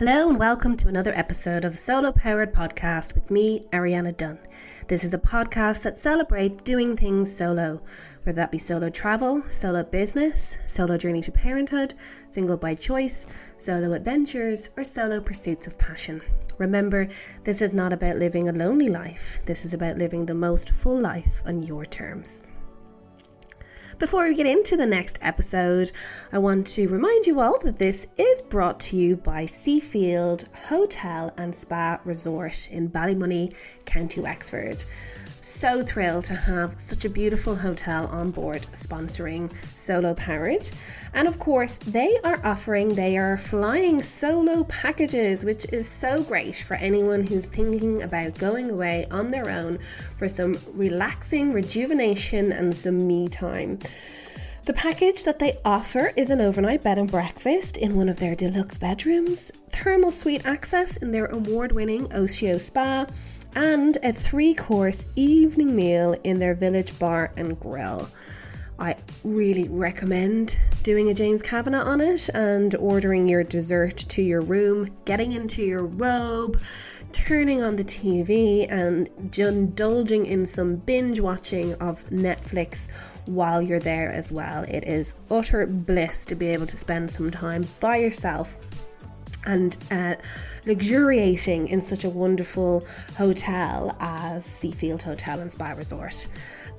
Hello and welcome to another episode of the Solo Powered Podcast with me, Ariana Dunn. This is the podcast that celebrates doing things solo, whether that be solo travel, solo business, solo journey to parenthood, single by choice, solo adventures, or solo pursuits of passion. Remember, this is not about living a lonely life, this is about living the most full life on your terms. Before we get into the next episode, I want to remind you all that this is brought to you by Seafield Hotel and Spa Resort in Ballymoney, County Wexford so thrilled to have such a beautiful hotel on board sponsoring Solo Powered. And of course, they are offering their flying solo packages, which is so great for anyone who's thinking about going away on their own for some relaxing rejuvenation and some me time. The package that they offer is an overnight bed and breakfast in one of their deluxe bedrooms, thermal suite access in their award winning Oceo Spa, and a three course evening meal in their village bar and grill. I really recommend doing a James Kavanagh on it and ordering your dessert to your room, getting into your robe, turning on the TV, and indulging in some binge watching of Netflix while you're there as well. It is utter bliss to be able to spend some time by yourself and uh, luxuriating in such a wonderful hotel as Seafield Hotel and Spa Resort.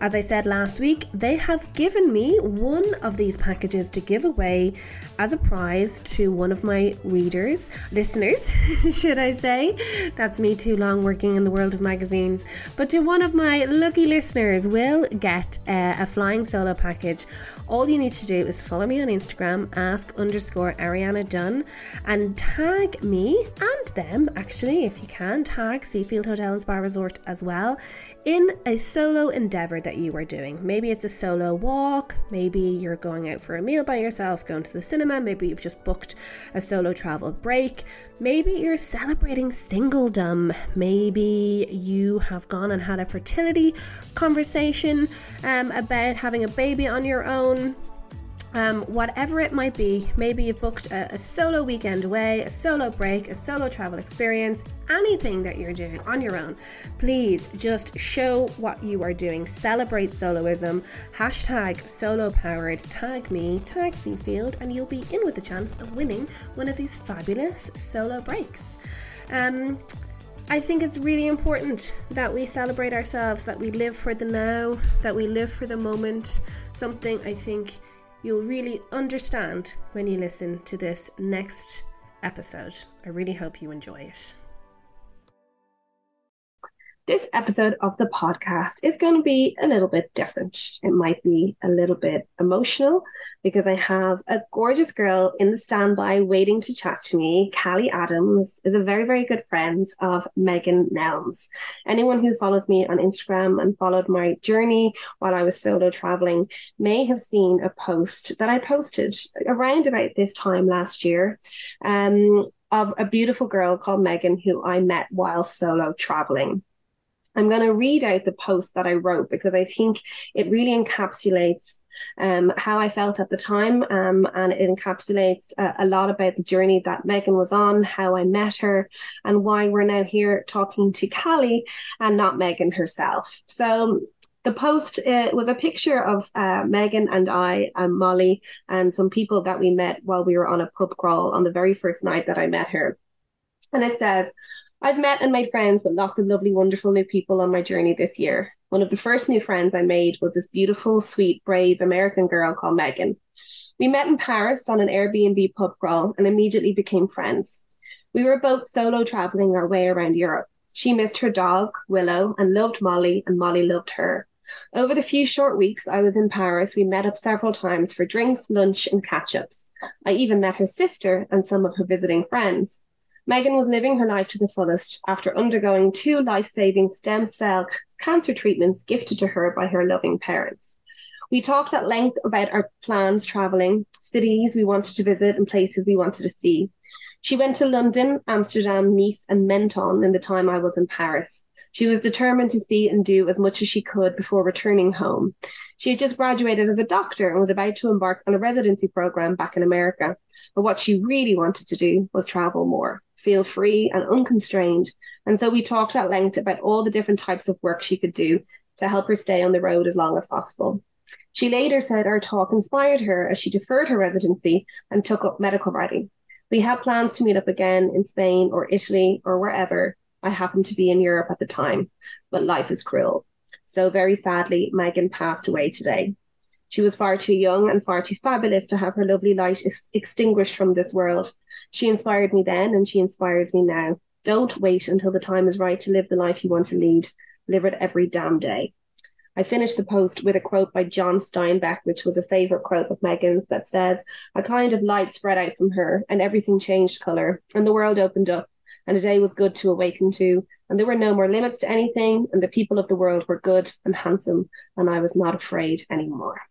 As I said last week, they have given me one of these packages to give away as a prize to one of my readers, listeners, should I say. That's me too long working in the world of magazines. But to one of my lucky listeners will get uh, a flying solo package. All you need to do is follow me on Instagram, ask underscore Ariana Dunn, and tag me and them, actually, if you can, tag Seafield Hotel and Spa Resort as well in a solo endeavor that you are doing. Maybe it's a solo walk, maybe you're going out for a meal by yourself, going to the cinema, maybe you've just booked a solo travel break, maybe you're celebrating singledom, maybe you have gone and had a fertility conversation um, about having a baby on your own um, whatever it might be, maybe you've booked a, a, solo weekend away, a solo break, a solo travel experience, anything that you're doing on your own, please just show what you are doing. Celebrate soloism. Hashtag solo powered. Tag me, tag Seafield, and you'll be in with a chance of winning one of these fabulous solo breaks. Um, I think it's really important that we celebrate ourselves, that we live for the now, that we live for the moment. Something I think you'll really understand when you listen to this next episode. I really hope you enjoy it. This episode of the podcast is going to be a little bit different. It might be a little bit emotional because I have a gorgeous girl in the standby waiting to chat to me. Callie Adams is a very, very good friend of Megan Nelms. Anyone who follows me on Instagram and followed my journey while I was solo traveling may have seen a post that I posted around about this time last year. Um, of a beautiful girl called Megan who I met while solo traveling. I'm going to read out the post that I wrote because I think it really encapsulates um, how I felt at the time, um, and it encapsulates uh, a lot about the journey that Megan was on, how I met her, and why we're now here talking to Callie and not Megan herself. So the post uh, was a picture of uh, Megan and I and Molly and some people that we met while we were on a pub crawl on the very first night that I met her. And it says, I've met and made friends with lots of lovely, wonderful new people on my journey this year. One of the first new friends I made was this beautiful, sweet, brave American girl called Megan. We met in Paris on an Airbnb pub crawl and immediately became friends. We were both solo traveling our way around Europe. She missed her dog, Willow, and loved Molly, and Molly loved her. Over the few short weeks I was in Paris, we met up several times for drinks, lunch, and catch ups. I even met her sister and some of her visiting friends. Megan was living her life to the fullest after undergoing two life saving stem cell cancer treatments gifted to her by her loving parents. We talked at length about our plans traveling, cities we wanted to visit, and places we wanted to see. She went to London, Amsterdam, Nice, and Menton in the time I was in Paris. She was determined to see and do as much as she could before returning home. She had just graduated as a doctor and was about to embark on a residency program back in America. But what she really wanted to do was travel more feel free and unconstrained. And so we talked at length about all the different types of work she could do to help her stay on the road as long as possible. She later said our talk inspired her as she deferred her residency and took up medical writing. We had plans to meet up again in Spain or Italy or wherever. I happened to be in Europe at the time, but life is cruel. So, very sadly, Megan passed away today. She was far too young and far too fabulous to have her lovely light ex- extinguished from this world. She inspired me then and she inspires me now. Don't wait until the time is right to live the life you want to lead. Live it every damn day. I finished the post with a quote by John Steinbeck, which was a favourite quote of Megan's that says, A kind of light spread out from her, and everything changed colour, and the world opened up, and a day was good to awaken to, and there were no more limits to anything, and the people of the world were good and handsome, and I was not afraid anymore.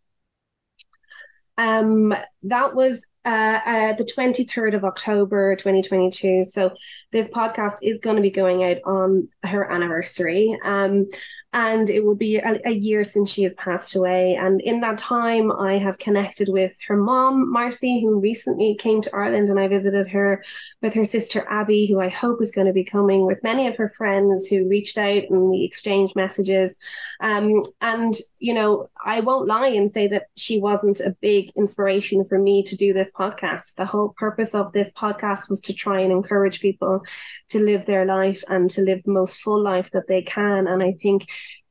Um, that was uh, uh, the 23rd of October 2022. So this podcast is going to be going out on her anniversary. Um, and it will be a, a, year since she has passed away. And in that time, I have connected with her mom, Marcy, who recently came to Ireland, and I visited her with her sister Abby, who I hope is going to be coming, with many of her friends who reached out and we exchanged messages. Um, and, you know, I won't lie and say that she wasn't a big inspiration for me to do this podcast. The whole purpose of this podcast was to try and encourage people to live their life and to live the most full life that they can. And I think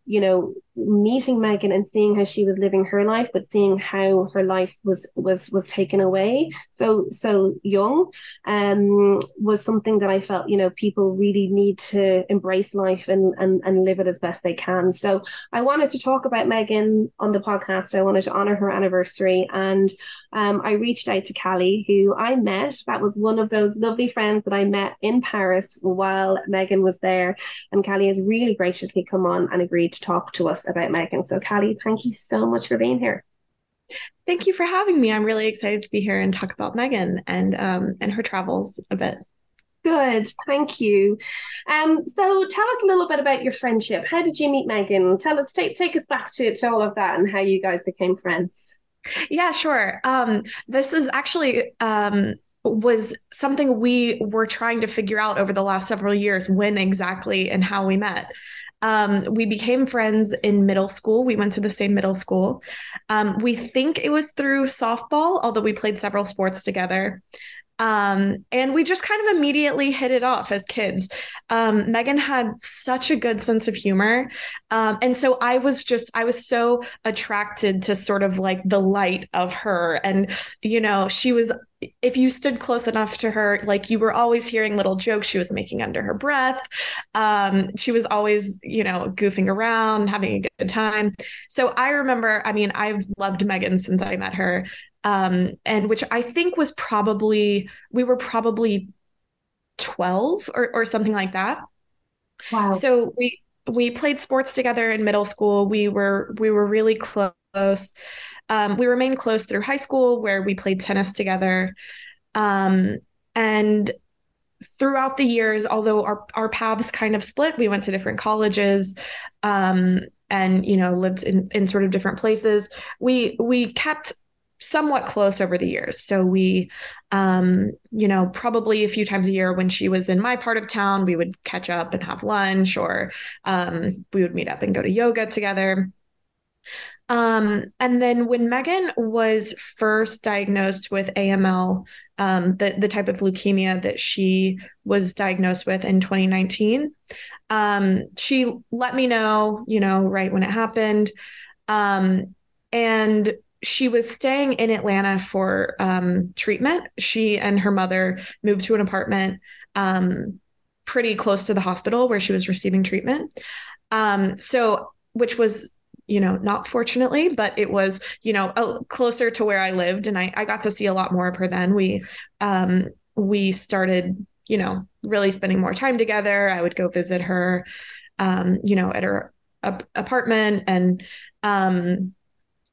you know, meeting Megan and seeing how she was living her life, but seeing how her life was was was taken away so so young, um, was something that I felt, you know, people really need to embrace life and and and live it as best they can. So I wanted to talk about Megan on the podcast. I wanted to honor her anniversary, and um, I reached out to Callie, who I met. That was one of those lovely friends that I met in Paris while Megan was there, and Callie has really graciously come on and agreed to talk to us about Megan. So, Callie, thank you so much for being here. Thank you for having me. I'm really excited to be here and talk about Megan and um, and her travels a bit. Good, thank you. Um, so tell us a little bit about your friendship. How did you meet Megan? Tell us, take take us back to, to all of that and how you guys became friends. Yeah, sure. Um, this is actually um, was something we were trying to figure out over the last several years when exactly and how we met. Um, we became friends in middle school. We went to the same middle school. Um, we think it was through softball, although we played several sports together. Um, and we just kind of immediately hit it off as kids. Um, Megan had such a good sense of humor. Um, and so I was just, I was so attracted to sort of like the light of her. And, you know, she was if you stood close enough to her, like you were always hearing little jokes she was making under her breath. Um, she was always, you know, goofing around, having a good time. So I remember, I mean, I've loved Megan since I met her. Um, and which I think was probably, we were probably 12 or, or something like that. Wow. So we, we played sports together in middle school. We were, we were really close. Um, we remained close through high school where we played tennis together. Um, and throughout the years, although our, our paths kind of split, we went to different colleges um, and, you know, lived in, in sort of different places. We, we kept somewhat close over the years. So we, um, you know, probably a few times a year when she was in my part of town, we would catch up and have lunch or um, we would meet up and go to yoga together. Um, and then when Megan was first diagnosed with AML, um, the, the type of leukemia that she was diagnosed with in 2019, um, she let me know, you know, right when it happened. Um, and she was staying in Atlanta for um, treatment. She and her mother moved to an apartment um, pretty close to the hospital where she was receiving treatment. so, which was you know, not fortunately, but it was, you know, a, closer to where I lived. And I, I got to see a lot more of her then. We, um, we started, you know, really spending more time together. I would go visit her, um, you know, at her apartment. And, um,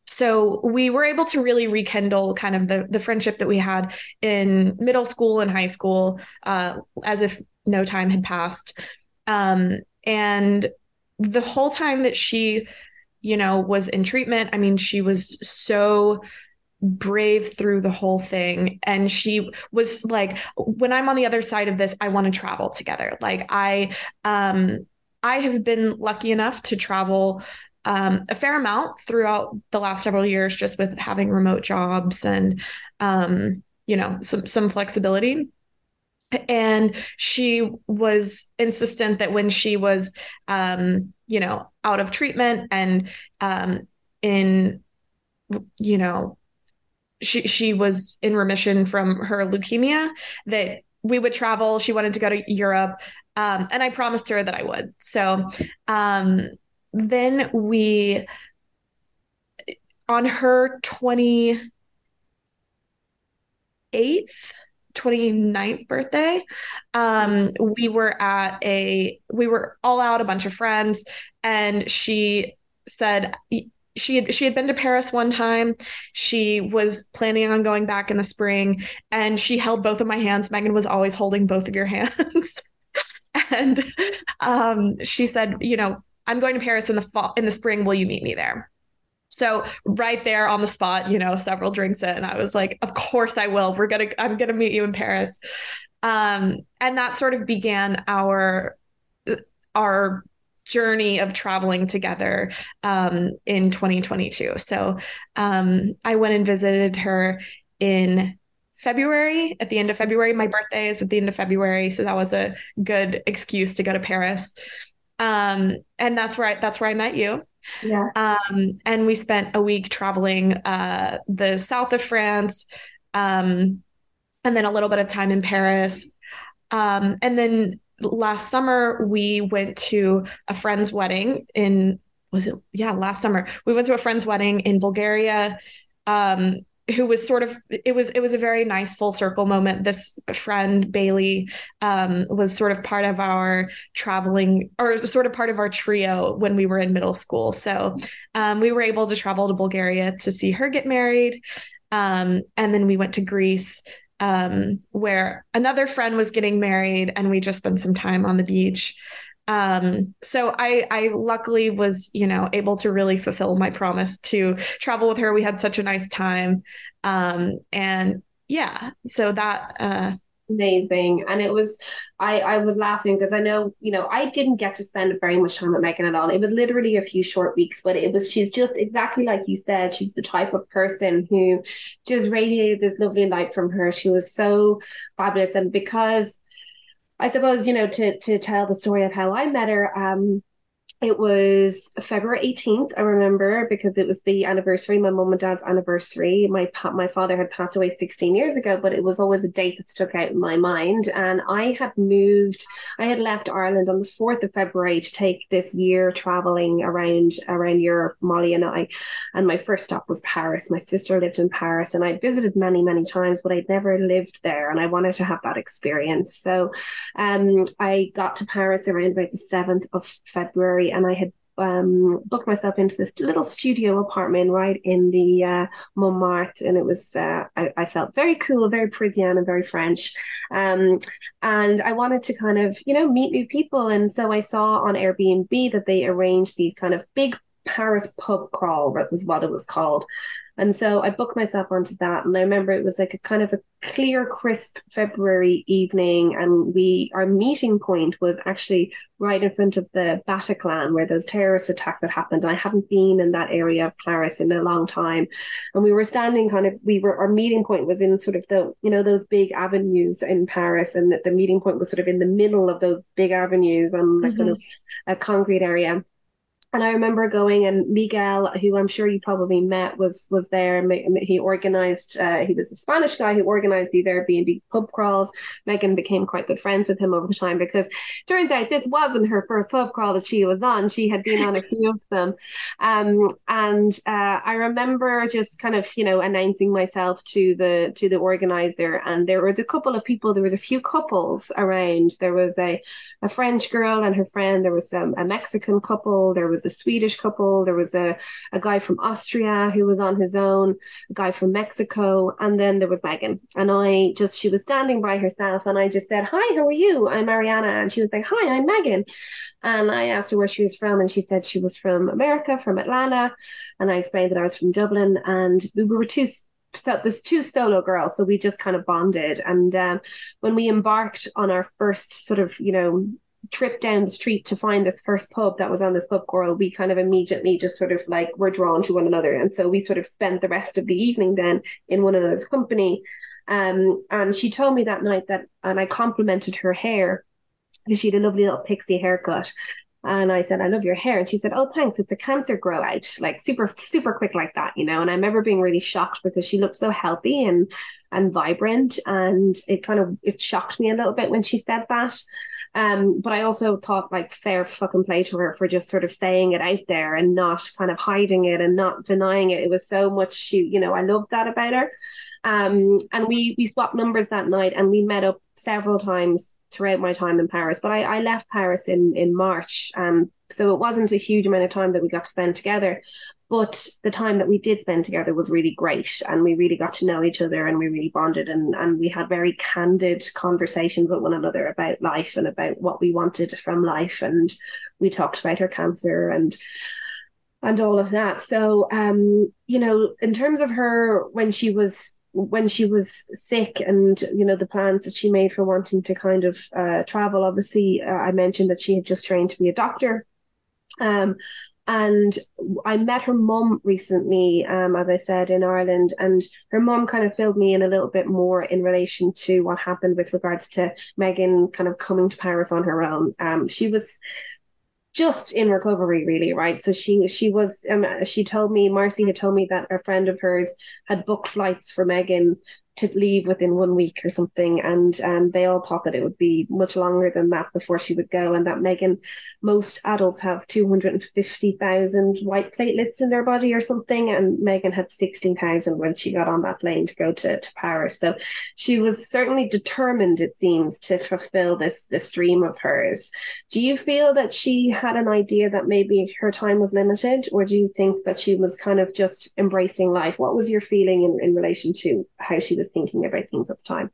so we were able to really rekindle kind of the the friendship that we had in middle school and high school uh, as if no time had passed um, and the whole time that she you know, was in treatment. I mean, she was so brave through the whole thing and she was like when i'm on the other side of this i want to travel together like i um i have been lucky enough to travel um, a fair amount throughout the last several years just with having remote jobs and um, you know some some flexibility. And she was insistent that when she was um, you know out of treatment and um, in you know she she was in remission from her leukemia that we would travel. She wanted to go to europe. Um, and i promised her that i would. So um, then we on her 28th 29th birthday um, we were at a we were all out a bunch of friends and she said she had she had been to Paris one time. She was planning on going back in the spring, and she held both of my hands. Megan was always holding both of your hands, and um, she said, "You know, I'm going to Paris in the fall in the spring. Will you meet me there?" So right there on the spot, you know, several drinks in, I was like, "Of course I will. We're gonna I'm gonna meet you in Paris," um, and that sort of began our our journey of traveling together um, in 2022. So um, I went and visited her in February, at the end of February. My birthday is at the end of February, so that was a good excuse to go to Paris. Um, and that's where I, that's where I met you. Yeah. Um, and we spent a week traveling uh, the south of France, um, and then a little bit of time in Paris. Um, and then last summer we went to a friend's wedding in was it yeah last summer we went to a friend's wedding in bulgaria um, who was sort of it was it was a very nice full circle moment. This friend bailey um, was sort of part of our traveling or sort of part of our trio when we were in middle school. So um, we were able to travel to bulgaria to see her get married. Um, and then we went to greece um, where another friend was getting married and we just spent some time on the beach. Um, so I, I luckily was, you know, able to really fulfill my promise to travel with her. We had such a nice time. Um, and yeah, so that, uh, amazing and it was i i was laughing because i know you know i didn't get to spend very much time with megan at all it was literally a few short weeks but it was she's just exactly like you said she's the type of person who just radiated this lovely light from her she was so fabulous and because I suppose you know to to tell the story of how I met her. Um, it was February 18th, I remember, because it was the anniversary, my mom and dad's anniversary. My my father had passed away 16 years ago, but it was always a date that stuck out in my mind. And I had moved, I had left Ireland on the 4th of February to take this year traveling around around Europe, Molly and I. And my first stop was Paris. My sister lived in Paris, and I'd visited many, many times, but I'd never lived there. And I wanted to have that experience. So um, I got to Paris around about the 7th of February and I had um, booked myself into this little studio apartment right in the uh, Montmartre, and it was uh, I, I, felt very cool, very Parisian, and very French. Um, and I wanted to kind of you know meet new people, and so I saw on Airbnb that they arranged these kind of big Paris pub crawl, that was what it was called. And so I booked myself onto that. And I remember it was like a kind of a clear, crisp February evening. And we, our meeting point was actually right in front of the Bataclan where those terrorist attacks had happened. And I hadn't been in that area of Paris in a long time. And we were standing kind of, we were, our meeting point was in sort of the, you know, those big avenues in Paris. And the, the meeting point was sort of in the middle of those big avenues on mm-hmm. kind of a concrete area and I remember going and Miguel, who I'm sure you probably met, was was there. He organized. Uh, he was a Spanish guy who organized these Airbnb pub crawls. Megan became quite good friends with him over the time because turns out this wasn't her first pub crawl that she was on. She had been on a few of them, um, and uh, I remember just kind of you know announcing myself to the to the organizer. And there was a couple of people. There was a few couples around. There was a a French girl and her friend. There was a Mexican couple. There was a Swedish couple, there was a, a guy from Austria who was on his own, a guy from Mexico, and then there was Megan. And I just, she was standing by herself, and I just said, Hi, how are you? I'm Ariana. And she was like, Hi, I'm Megan. And I asked her where she was from, and she said she was from America, from Atlanta. And I explained that I was from Dublin, and we were two there's two solo girls, so we just kind of bonded. And um, when we embarked on our first sort of, you know, trip down the street to find this first pub that was on this pub crawl, we kind of immediately just sort of like were drawn to one another. And so we sort of spent the rest of the evening then in one another's company. Um, and she told me that night that, and I complimented her hair because she had a lovely little pixie haircut. And I said, I love your hair. And she said, Oh, thanks. It's a cancer grow out, like super, super quick like that, you know. And I remember being really shocked because she looked so healthy and and vibrant. And it kind of it shocked me a little bit when she said that. Um, but I also thought like fair fucking play to her for just sort of saying it out there and not kind of hiding it and not denying it. It was so much she, you know, I loved that about her. Um, and we we swapped numbers that night and we met up several times throughout my time in Paris. But I, I left Paris in in March, um, so it wasn't a huge amount of time that we got to spend together. But the time that we did spend together was really great, and we really got to know each other, and we really bonded, and and we had very candid conversations with one another about life and about what we wanted from life, and we talked about her cancer and and all of that. So, um, you know, in terms of her when she was when she was sick and you know the plans that she made for wanting to kind of uh, travel obviously uh, i mentioned that she had just trained to be a doctor um, and I met her mom recently, um, as I said, in Ireland, and her mom kind of filled me in a little bit more in relation to what happened with regards to Megan kind of coming to Paris on her own. Um, she was just in recovery really right so she she was um, she told me marcy had told me that a friend of hers had booked flights for megan to leave within one week or something. And um, they all thought that it would be much longer than that before she would go. And that Megan, most adults have 250,000 white platelets in their body or something. And Megan had 16,000 when she got on that plane to go to, to Paris. So she was certainly determined, it seems, to fulfill this, this dream of hers. Do you feel that she had an idea that maybe her time was limited? Or do you think that she was kind of just embracing life? What was your feeling in, in relation to how she was was thinking about things at the time.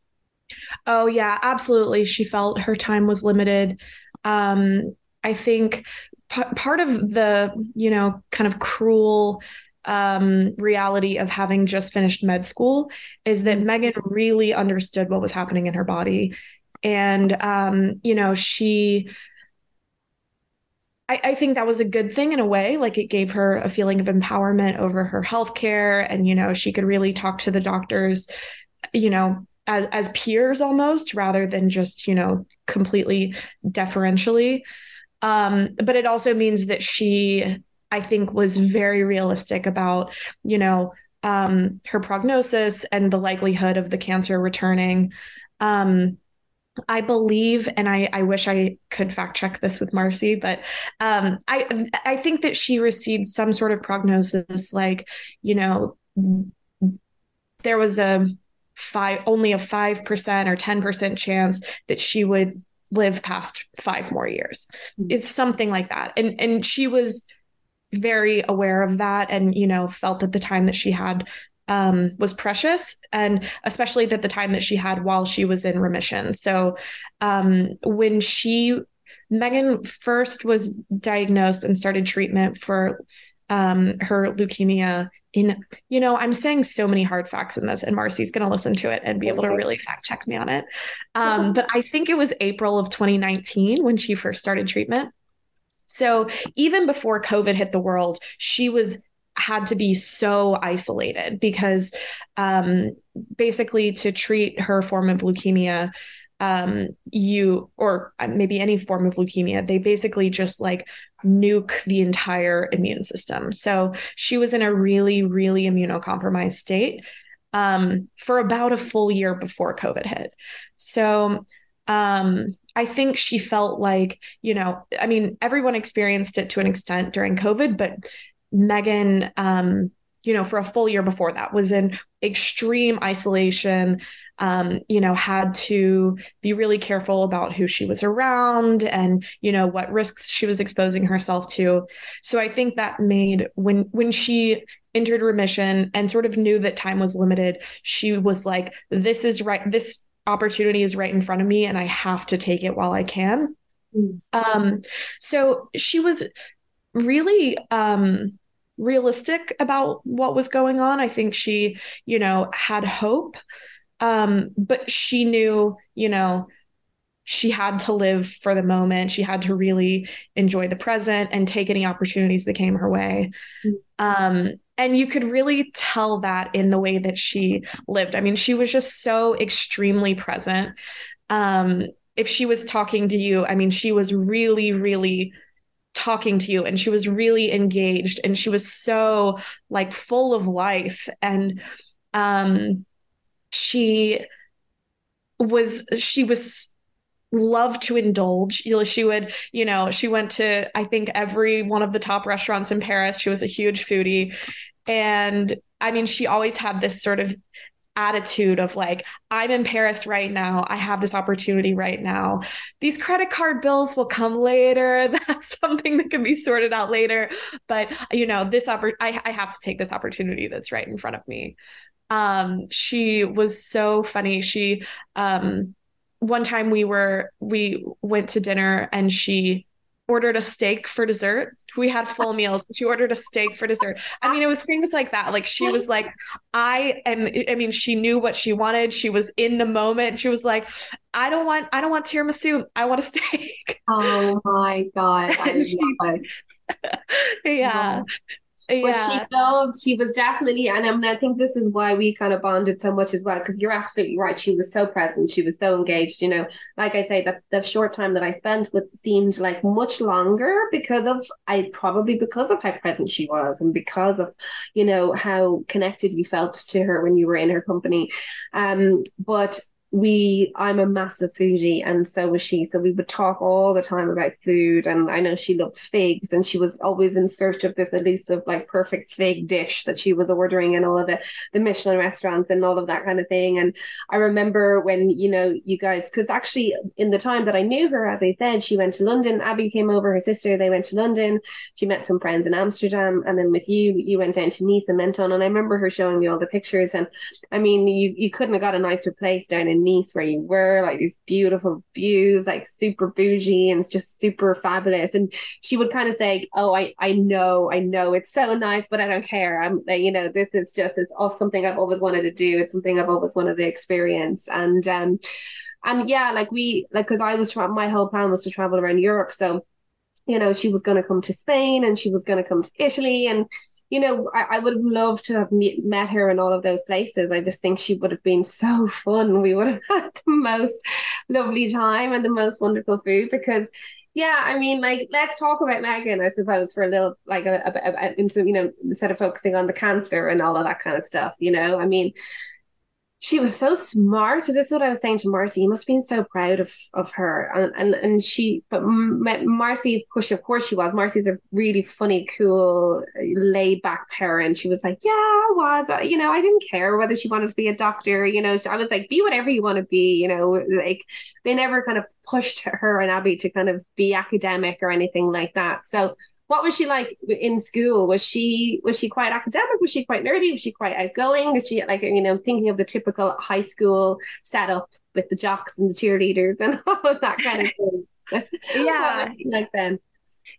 Oh yeah, absolutely. She felt her time was limited. Um, I think p- part of the, you know, kind of cruel um, reality of having just finished med school is that Megan really understood what was happening in her body. And, um, you know, she, I, I, think that was a good thing in a way. Like it gave her a feeling of empowerment over her healthcare. And, you know, she could really talk to the doctors you know, as, as peers almost rather than just, you know, completely deferentially. Um, but it also means that she, I think, was very realistic about, you know, um, her prognosis and the likelihood of the cancer returning. Um, I believe, and I, I wish I could fact check this with Marcy, but um, I I think that she received some sort of prognosis, like you know, there was a five only a 5% or 10% chance that she would live past five more years. Mm-hmm. it's something like that. And and she was very aware of that and you know felt that the time that she had um, was precious and especially that the time that she had while she was in remission. So um, when she megan first was diagnosed and started treatment for um, her leukemia in you know i'm saying so many hard facts in this and marcy's going to listen to it and be able to really fact check me on it. Um, but i think it was april of 2019 when she first started treatment. So even before covid hit the world she was had to be so isolated because um, basically to treat her form of leukemia um, you or uh, maybe any form of leukemia they basically just like nuke the entire immune system. So she was in a really really immunocompromised state um, for about a full year before covid hit. So um, I think she felt like, you know, I mean, everyone experienced it to an extent during COVID, but Megan, um, you know, for a full year before that was in extreme isolation, um, you know, had to be really careful about who she was around and, you know, what risks she was exposing herself to. So I think that made when when she entered remission and sort of knew that time was limited, she was like, this is right, this opportunity is right in front of me and I have to take it while I can. Mm. Um, so she was really um realistic about what was going on. I think she, you know, had hope. Um, but she knew, you know, she had to live for the moment. She had to really enjoy the present and take any opportunities that came her way. Mm-hmm. Um, and you could really tell that in the way that she lived. I mean, she was just so extremely present. Um, if she was talking to you, I mean, she was really, really talking to you and she was really engaged and she was so like full of life and um she was she was loved to indulge. She would, you know, she went to I think every one of the top restaurants in Paris. She was a huge foodie. And I mean, she always had this sort of attitude of like i'm in paris right now i have this opportunity right now these credit card bills will come later that's something that can be sorted out later but you know this oppor- I, I have to take this opportunity that's right in front of me um she was so funny. She um one time we were we went to dinner and she ordered a steak for dessert. We had full meals she ordered a steak for dessert. I mean it was things like that. Like she was like i am i mean she knew what she wanted. She was in the moment. She was like i don't want i don't want tiramisu. I want a steak. Oh my god. I she, yeah. yeah yeah. she loved, she was definitely, and I, mean, I think this is why we kind of bonded so much as well, because you're absolutely right. She was so present, she was so engaged. You know, like I say, that the short time that I spent with seemed like much longer because of, I probably because of how present she was and because of, you know, how connected you felt to her when you were in her company. Um, but we I'm a massive foodie and so was she. So we would talk all the time about food. And I know she loved figs and she was always in search of this elusive, like perfect fig dish that she was ordering in all of the, the Michelin restaurants and all of that kind of thing. And I remember when, you know, you guys because actually in the time that I knew her, as I said, she went to London. Abby came over, her sister, they went to London. She met some friends in Amsterdam. And then with you, you went down to Nice and Menton. And I remember her showing me all the pictures. And I mean, you you couldn't have got a nicer place down in Nice where you were, like these beautiful views, like super bougie and it's just super fabulous. And she would kind of say, Oh, I, I know, I know it's so nice, but I don't care. I'm you know, this is just it's all something I've always wanted to do. It's something I've always wanted to experience. And um and yeah, like we like because I was tra- my whole plan was to travel around Europe. So you know, she was going to come to Spain and she was going to come to Italy and you know, I, I would have loved to have met her in all of those places. I just think she would have been so fun. We would have had the most lovely time and the most wonderful food because yeah, I mean, like, let's talk about Megan, I suppose, for a little, like, a, a, a, into, you know, instead of focusing on the cancer and all of that kind of stuff, you know, I mean, she was so smart. This is what I was saying to Marcy. You must have been so proud of of her. And and, and she, but Marcy, of course, of course she was. Marcy's a really funny, cool, laid back parent. She was like, yeah, I was, but you know, I didn't care whether she wanted to be a doctor. You know, I was like, be whatever you want to be. You know, like they never kind of pushed her and Abby to kind of be academic or anything like that. So what was she like in school? Was she was she quite academic? Was she quite nerdy? Was she quite outgoing? Was she like you know thinking of the typical high school setup with the jocks and the cheerleaders and all of that kind of thing? yeah, like then.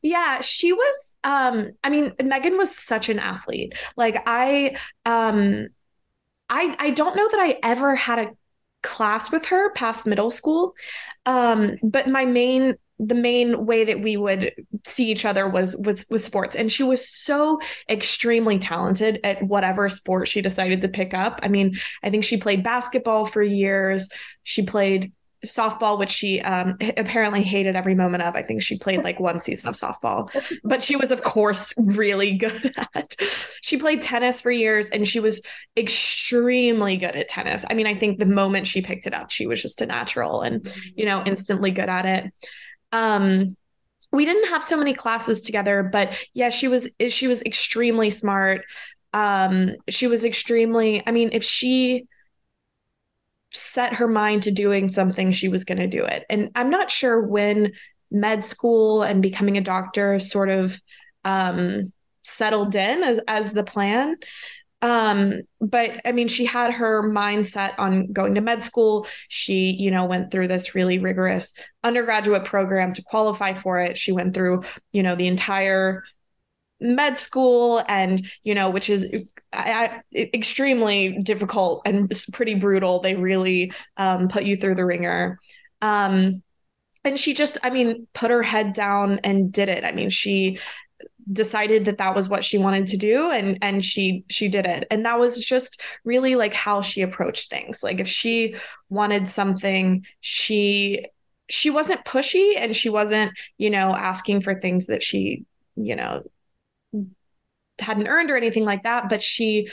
Yeah, she was um I mean Megan was such an athlete. Like I um I I don't know that I ever had a class with her past middle school. Um but my main the main way that we would see each other was with with sports. And she was so extremely talented at whatever sport she decided to pick up. I mean i think she played basketball for years. She played softball which she um, apparently hated every moment of. I think she played like one season of softball. But she was of course really good at she played tennis for years and she was extremely good at tennis. I mean i think the moment she picked it up she was just a natural and you know instantly good at it um, we didn't have so many classes together, but yeah, she was she was extremely smart. Um, she was extremely. I mean, if she set her mind to doing something, she was going to do it. And I'm not sure when med school and becoming a doctor sort of um, settled in as as the plan. Um, but I mean, she had her mindset on going to med school. She, you know, went through this really rigorous undergraduate program to qualify for it. She went through, you know, the entire med school and you know which is I, I, extremely difficult and pretty brutal they really um, put you through the ringer um, and she just i mean put her head down and did it i mean she decided that that was what she wanted to do and and she she did it. And that was just really like how she approached things. Like if she wanted something she she wasn't pushy and she wasn't you know asking for things that she you know hadn't earned or anything like that but she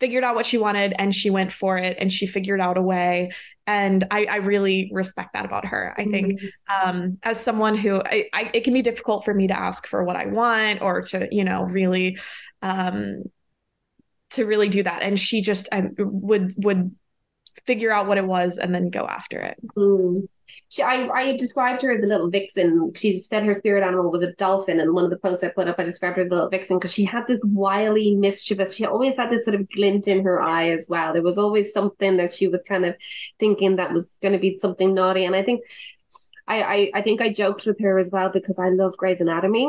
figured out what she wanted and she went for it and she figured out a way and I, I really respect that about her. I think mm-hmm. um, as someone who I, I, it can be difficult for me to ask for what I want or to you know really um, to really do that, and she just um, would would figure out what it was and then go after it. Mm she I, I described her as a little vixen. She said her spirit animal was a dolphin, and one of the posts I put up, I described her as a little vixen because she had this wily, mischievous. She always had this sort of glint in her eye as well. There was always something that she was kind of thinking that was going to be something naughty, and I think. I, I, I think I joked with her as well because I love Grey's Anatomy.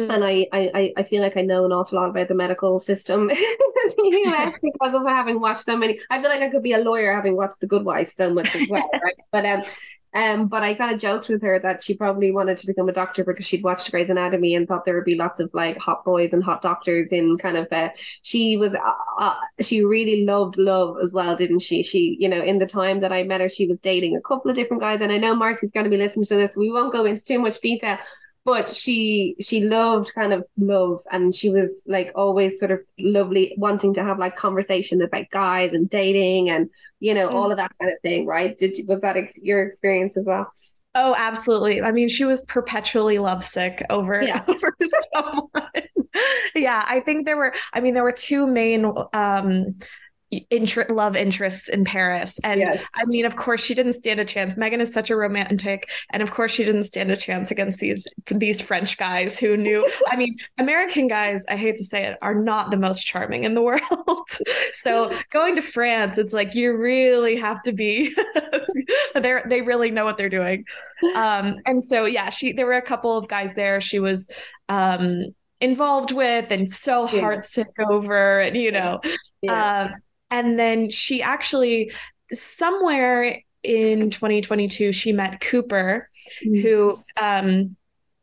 Mm. And I, I, I feel like I know an awful lot about the medical system in the US because of having watched so many. I feel like I could be a lawyer having watched The Good Wife so much as well, right? But um, um, but I kind of joked with her that she probably wanted to become a doctor because she'd watched Grey's Anatomy and thought there would be lots of like hot boys and hot doctors in kind of. Uh, she was, uh, uh, she really loved love as well, didn't she? She, you know, in the time that I met her, she was dating a couple of different guys, and I know Marcy's going to be listening to this. We won't go into too much detail, but she she loved kind of love and she was like always sort of lovely wanting to have like conversation about guys and dating and you know mm. all of that kind of thing right did was that ex- your experience as well oh absolutely i mean she was perpetually lovesick over, yeah. over someone yeah i think there were i mean there were two main um inter- love interests in Paris. And yes. I mean, of course, she didn't stand a chance. Megan is such a romantic, and of course, she didn't stand a chance against these these French guys who knew. I mean, American guys, I hate to say it, are not the most charming in the world. so going to France, it's like you really have to be. they they really know what they're doing. Um, and so yeah, she there were a couple of guys there. She was um involved with and so yeah. heartsick over and you know yeah. um and then she actually, somewhere in 2022, she met Cooper, mm-hmm. who um,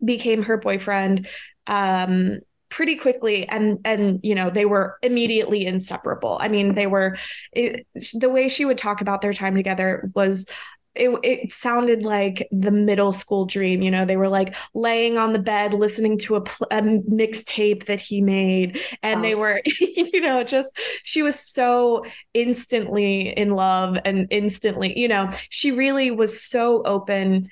became her boyfriend. Um, pretty quickly and and you know they were immediately inseparable i mean they were it, the way she would talk about their time together was it, it sounded like the middle school dream you know they were like laying on the bed listening to a, a mixtape that he made and oh. they were you know just she was so instantly in love and instantly you know she really was so open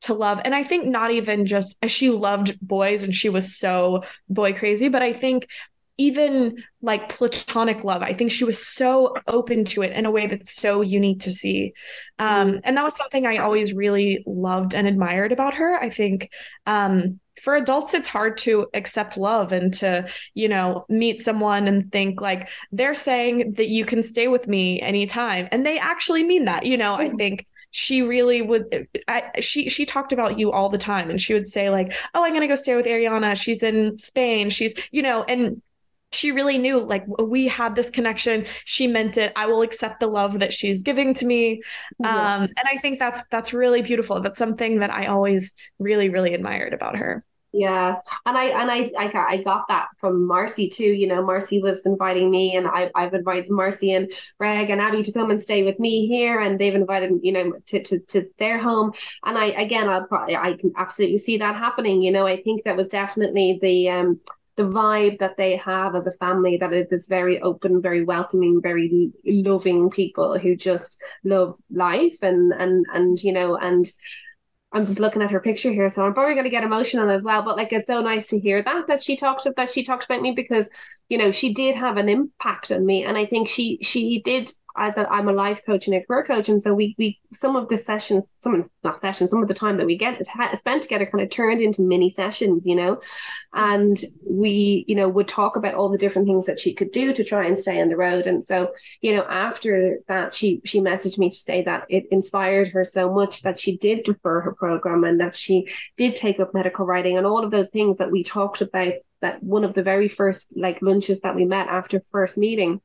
to love and i think not even just she loved boys and she was so boy crazy but i think even like platonic love. I think she was so open to it in a way that's so unique to see. Um, mm. and that was something i always really loved and admired about her. I think um, for adults it's hard to accept love and to you know meet someone and think like they're saying that you can stay with me anytime. And they actually mean that you know i think she really would I, she she talked about you all the time. And she would say like oh i'm going to go stay with ariana. She's in spain. She's you know and she really knew like we had this connection. She meant it. I will accept the love that she's giving to me. Yeah. um, and i think that's that's really beautiful. That's something that i always really really admired about her. Yeah. And i and i i got, I got that from marcy too. You know marcy was inviting me and I, i've invited marcy and greg and abby to come and stay with me here. And they've invited you know to, to, to their home. And i again i'll probably i can absolutely see that happening. You know i think that was definitely the um the vibe that they have as a family that it is very open very welcoming very loving people who just love life and and and you know and I'm just looking at her picture here, so I'm probably going to get emotional as well. But like, it's so nice to hear that that she talked that she talked about me because, you know, she did have an impact on me, and I think she she did as a, I'm a life coach and a career coach, and so we we some of the sessions, some of not sessions, some of the time that we get spent together kind of turned into mini sessions, you know, and we you know would talk about all the different things that she could do to try and stay on the road, and so you know after that she she messaged me to say that it inspired her so much that she did defer her program and that she did take up medical writing and all of those things that we talked about that one of the very first like lunches that we met after first meeting.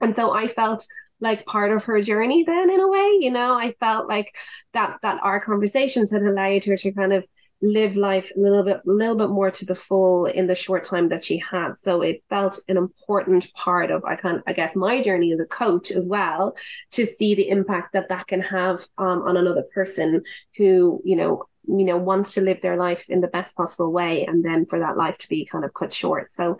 And so I felt like part of her journey then in a way, you know, I felt like that that our conversations had allowed her to kind of live life a little bit a little bit more to the full in the short time that she had. So it felt an important part of i can i guess my journey as a coach as well to see the impact that that can have um, on another person who you know you know wants to live their life in the best possible way and then for that life to be kind of cut short. So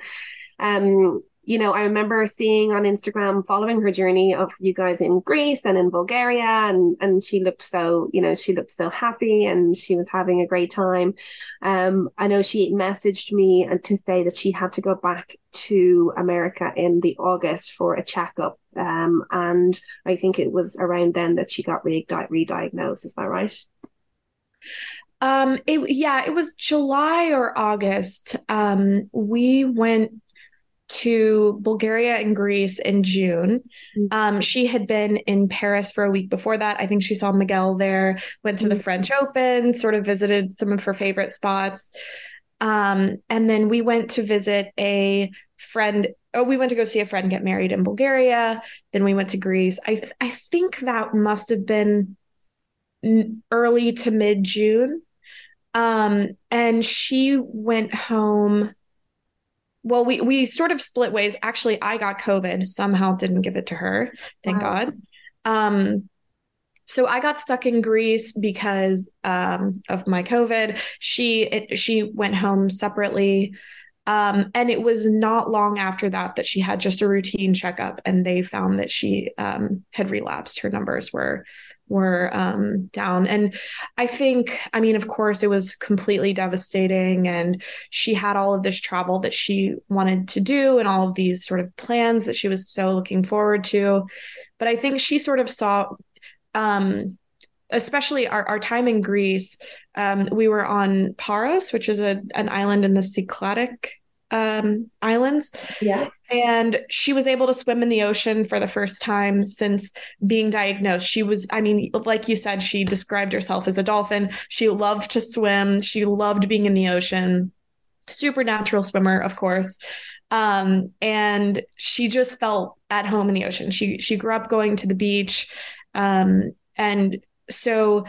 um you know, I remember seeing on Instagram following her journey of you guys in Greece and in Bulgaria and and she looked so, you know, she looked so happy and she was having a great time. Um, I know she messaged me to say that she had to go back to America in the August for a checkup. Um, and I think it was around then that she got re- re-diagnosed. Is that right? Um, it, yeah, it was July or August. Um, we went to Bulgaria and Greece in June. Mm-hmm. Um, she had been in Paris for a week before that. I think she saw Miguel there, went to mm-hmm. the French Open, sort of visited some of her favorite spots. Um, and then we went to visit a friend. Oh, we went to go see a friend get married in Bulgaria. Then we went to Greece. I th- I think that must have been early to mid June. Um, and she went home well we we sort of split ways. Actually i got covid somehow didn't give it to her thank wow. god. Um so i got stuck in greece because um of my covid. She it, she went home separately. Um, and it was not long after that that she had just a routine checkup and they found that she um, had relapsed. Her numbers were were um, down. And I think, I mean, of course, it was completely devastating. And she had all of this travel that she wanted to do and all of these sort of plans that she was so looking forward to. But I think she sort of saw, um, especially our, our time in Greece, um, we were on Paros, which is a, an island in the Cycladic um, islands. Yeah. And she was able to swim in the ocean for the first time since being diagnosed. She was, I mean, like you said, she described herself as a dolphin. She loved to swim, she loved being in the ocean. Supernatural swimmer, of course. Um, and she just felt at home in the ocean. She she grew up going to the beach. Um, and so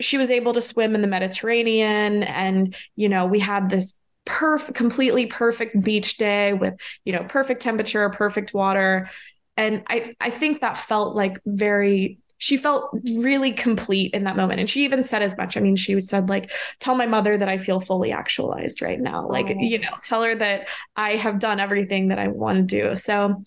she was able to swim in the Mediterranean and you know we had this perfect, completely perfect beach day with, you know, perfect temperature, perfect water. And I, I think that felt like very she felt really complete in that moment. And she even said as much. I mean she said like tell my mother that i feel fully actualized right now. Like oh. you know tell her that i have done everything that i want to do. So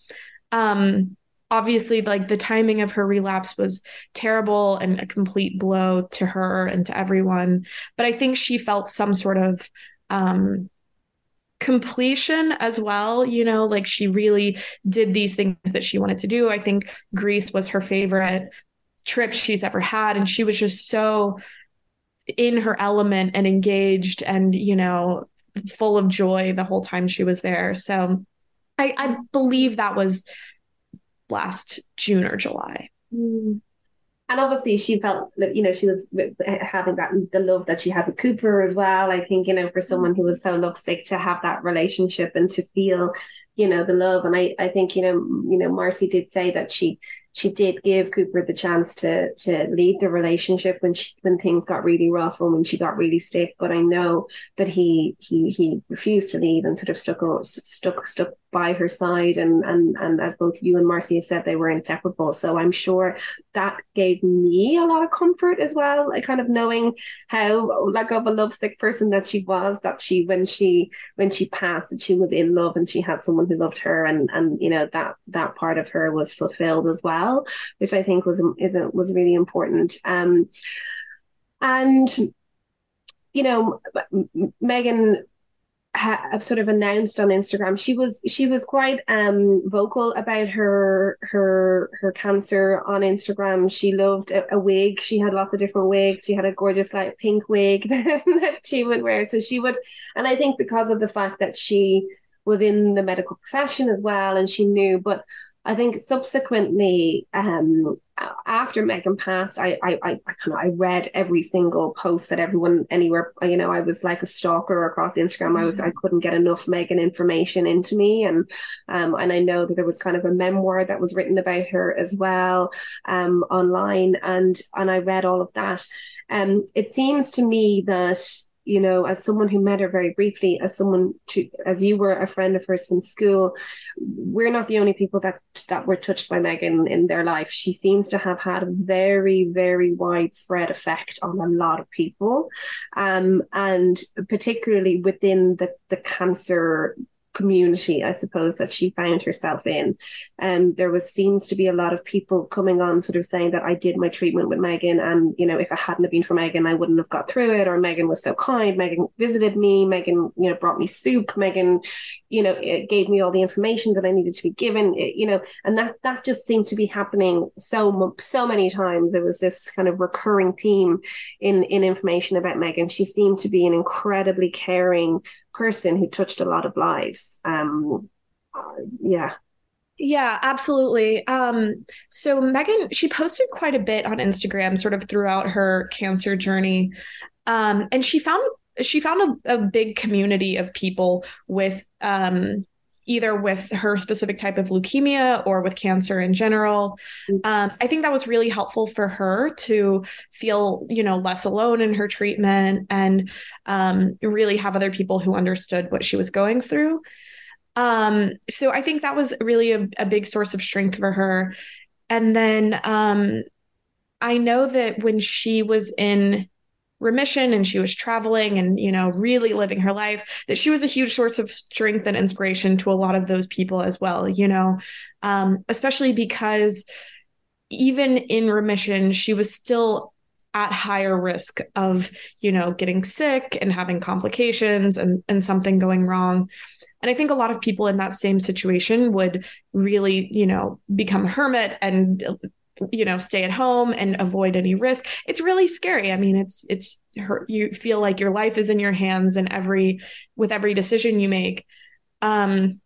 um obviously like the timing of her relapse was terrible and a complete blow to her and to everyone. But i think she felt some sort of um completion as well you know like she really did these things that she wanted to do. I think greece was her favorite trip she's ever had and she was just so in her element and engaged and you know full of joy the whole time she was there. So i i believe that was last june or july. Mm and obviously she felt you know she was having that the love that she had with Cooper as well. I think you know for mm-hmm. someone who was so lovesick to have that relationship and to feel you know the love. And I I think you know you know Marcy did say that she she did give Cooper the chance to to leave the relationship when she when things got really rough and when she got really sick. But I know that he he he refused to leave and sort of stuck stuck stuck by her side. And and and as both you and Marcy have said they were inseparable. So I'm sure that gave me a lot of comfort as well like kind of knowing how like of a lovesick person that she was that she when she when she passed that she was in love and she had someone who loved her and and you know that that part of her was fulfilled as well which I think was is was really important. Um and you know Megan ha- sort of announced on Instagram she was she was quite um vocal about her her her cancer on Instagram. She loved a, a, wig. She had lots of different wigs. She had a gorgeous like pink wig that she would wear. So she would and I think because of the fact that she was in the medical profession as well and she knew but I think subsequently, um, after Megan passed, I I I, I kind of I read every single post that everyone anywhere. You know, I was like a stalker across Instagram. I was I couldn't get enough Megan information into me, and um and I know that there was kind of a memoir that was written about her as well, um online, and and I read all of that. Um, it seems to me that you know, as someone who met her very briefly, as someone to, as you were a friend of hers in school, we're not the only people that that were touched by Megan in their life. She seems to have had a very, very widespread effect on a lot of people, um, and particularly within the the cancer community, I suppose, that she found herself in. And um, there was seems to be a lot of people coming on sort of saying that I did my treatment with Megan, and, you know, if it hadn't have been for Megan, I wouldn't have got through it, or Megan was so kind, Megan visited me, Megan, you know, brought me soup, Megan, you know, gave me all the information that I needed to be given, it, you know, and that that just seemed to be happening so so many times. It was this kind of recurring theme in in information about Megan. She seemed to be an incredibly caring person who touched a lot of lives. Um, uh, yeah. Yeah, absolutely. Um, so Megan, she posted quite a bit on Instagram, sort of throughout her cancer journey, um, and she found she found a, a big community of people with um, either with her specific type of leukemia or with cancer in general. Mm-hmm. Um, I think that was really helpful for her to feel, you know, less alone in her treatment and um, really have other people who understood what she was going through. Um, so I think that was really a, a big source of strength for her. And then um, I know that when she was in remission and she was traveling and you know really living her life that she was a huge source of strength and inspiration to a lot of those people as well you know? Um, especially because even in remission she was still at higher risk of you know getting sick and having complications and and something going wrong. And i think a lot of people in that same situation would really you know become a hermit and you know stay at home and avoid any risk. It's really scary. I mean it's it's you feel like your life is in your hands and every with every decision you make. Um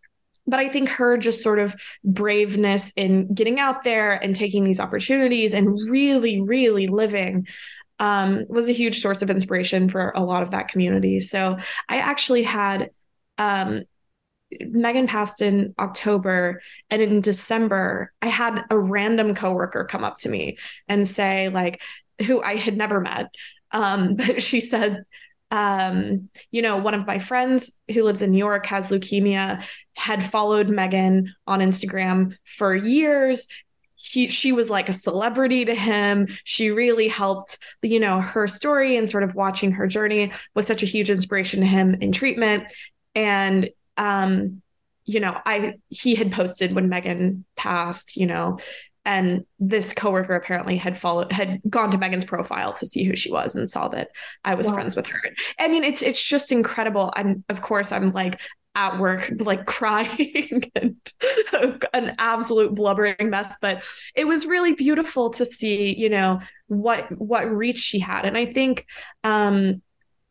but i think her just sort of braveness in getting out there and taking these opportunities and really really living um, was a huge source of inspiration for a lot of that community. So i actually had um, Megan passed in October, and in December, I had a random coworker come up to me and say, like, who I had never met. Um, but she said, um, you know, one of my friends who lives in New York has leukemia, had followed Megan on Instagram for years. He, she was like a celebrity to him. She really helped, you know, her story and sort of watching her journey was such a huge inspiration to him in treatment. And um, you know, I he had posted when Megan passed, you know, and this coworker apparently had followed had gone to Megan's profile to see who she was and saw that I was wow. friends with her. I mean, it's it's just incredible. I'm of course I'm like at work like crying and an absolute blubbering mess but it was really beautiful to see you know what what reach she had and i think um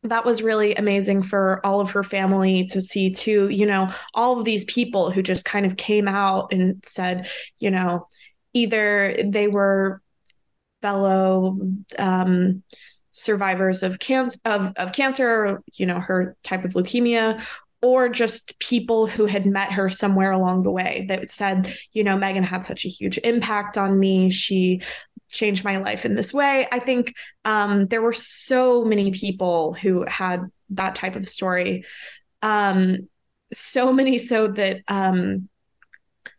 that was really amazing for all of her family to see too you know all of these people who just kind of came out and said you know either they were fellow um, survivors of cancer of, of cancer you know her type of leukemia or just people who had met her somewhere along the way that said, you know, Megan had such a huge impact on me. She changed my life in this way. I think um, there were so many people who had that type of story. Um, so many so that um,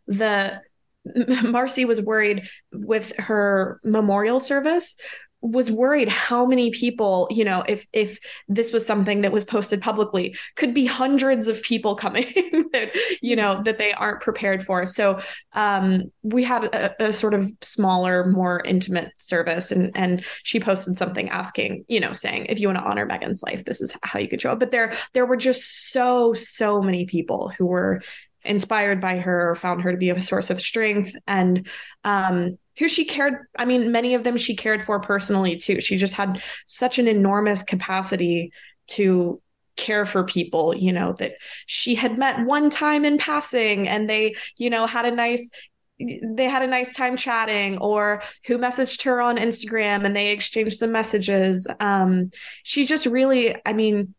the Marcy was worried with her memorial service was worried how many people you know if if this was something that was posted publicly could be hundreds of people coming that you know that they aren't prepared for. So um, we had a, a, sort of smaller more intimate service and and she posted something asking you know saying if you want to honor megan's life this is how you could show up. But there there were just so so many people who were inspired by her found her to be a source of strength and um, who she cared i mean many of them she cared for personally too she just had such an enormous capacity to care for people you know that she had met one time in passing and they you know had a nice they had a nice time chatting or who messaged her on Instagram and they exchanged some messages. Um, she just really, I mean,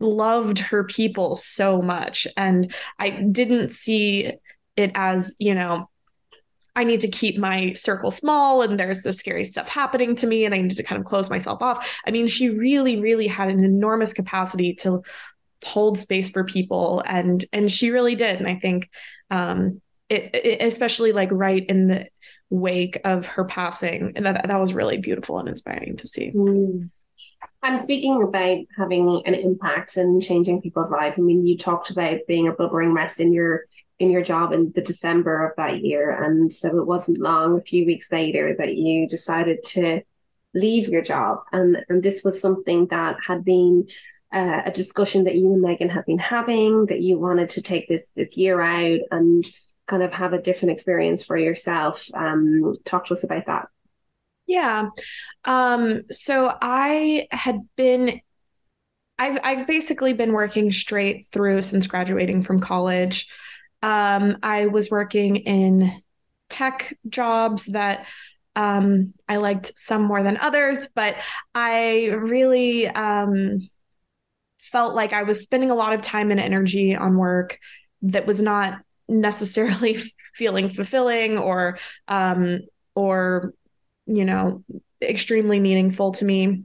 loved her people so much. And I didn't see it as, you know, I need to keep my circle small and there's this scary stuff happening to me and I need to kind of close myself off. I mean, she really, really had an enormous capacity to hold space for people and and she really did. And I think um it, it especially like right in the wake of her passing, and that that was really beautiful and inspiring to see. Mm. And speaking about having an impact and changing people's lives, I mean, you talked about being a blubbering mess in your in your job in the December of that year, and so it wasn't long, a few weeks later, that you decided to leave your job, and and this was something that had been uh, a discussion that you and Megan had been having, that you wanted to take this this year out and kind of have a different experience for yourself. Um, talk to us about that. Yeah. Um, so I had been I've I've basically been working straight through since graduating from college. Um, I was working in tech jobs that um, I liked some more than others, but I really um, felt like I was spending a lot of time and energy on work that was not necessarily feeling fulfilling or um, or you know, extremely meaningful to me.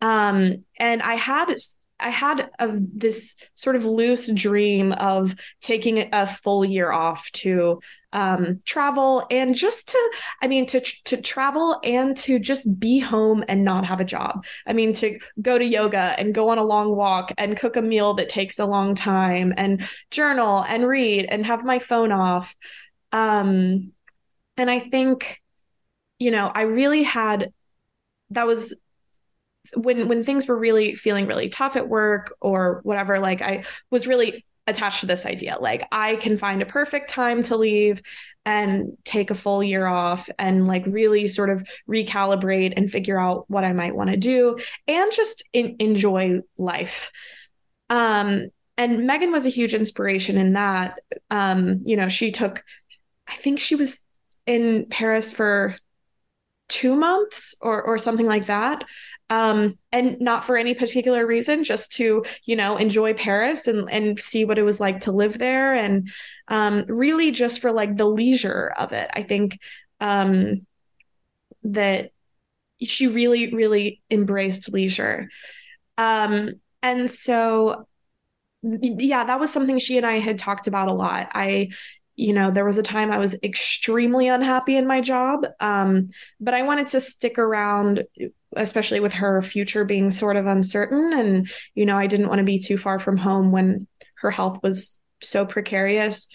Um, and I had I had a, this sort of loose dream of taking a full year off to um, travel and just to, I mean, to to travel and to just be home and not have a job. I mean, to go to yoga and go on a long walk and cook a meal that takes a long time and journal and read and have my phone off. Um, and I think you know, I really had that was when when things were really feeling really tough at work or whatever like I was really attached to this idea like I can find a perfect time to leave and take a full year off and like really sort of recalibrate and figure out what I might want to do and just in, enjoy life. Um and Megan was a huge inspiration in that um you know she took I think she was in Paris for two months or or something like that. Um, and not for any particular reason just to you know enjoy paris and and see what it was like to live there. And um, really just for like the leisure of it. I think um, that she really really embraced leisure. Um, and so yeah that was something she and i had talked about a lot. I you know there was a time i was extremely unhappy in my job um, but i wanted to stick around especially with her future being sort of uncertain and you know i didn't want to be too far from home when her health was so precarious.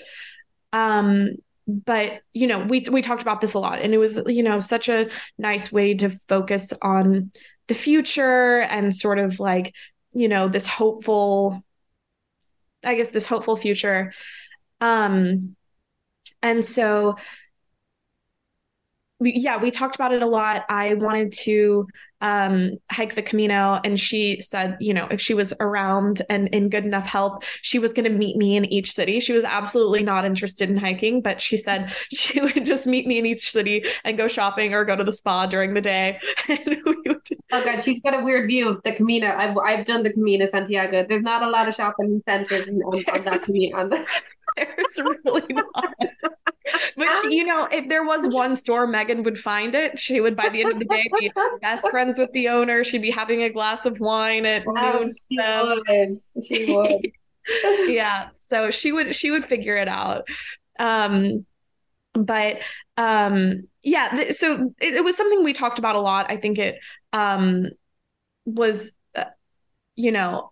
Um, but you know we we talked about this a lot and it was you know such a nice way to focus on the future and sort of like you know this hopeful i guess this hopeful future. Um and so, we, yeah, we talked about it a lot. I wanted to um, hike the Camino, and she said, you know, if she was around and in good enough health, she was going to meet me in each city. She was absolutely not interested in hiking, but she said she would just meet me in each city and go shopping or go to the spa during the day. would... Oh God, she's got a weird view of the Camino. I've I've done the Camino Santiago. There's not a lot of shopping centers on, on that Camino. On the... There's really not. But you know, if there was one store, Megan would find it. She would, by the end of the day, be best friends with the owner. She'd be having a glass of wine at oh, noon. She would. She would. yeah. So she would. She would figure it out. Um, but um, yeah. Th- so it, it was something we talked about a lot. I think it um was, uh, you know,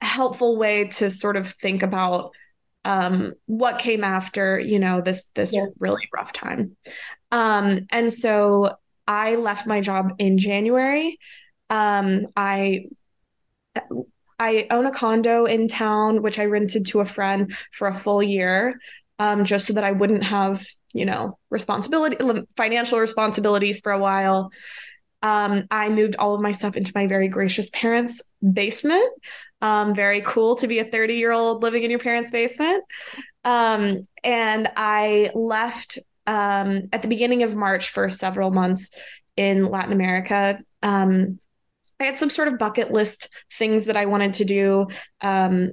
a helpful way to sort of think about um, what came after you know this this yeah. really rough time. Um, and so i left my job in january. Um, i i own a condo in town which i rented to a friend for a full year um, just so that i wouldn't have you know responsibility financial responsibilities for a while. Um, I moved all of my stuff into my very gracious parents' basement Um, very cool to be a 30 year old living in your parents' basement. Um, and I left um, at the beginning of March for several months in Latin America. Um, I had some sort of bucket list things that I wanted to do. Uh,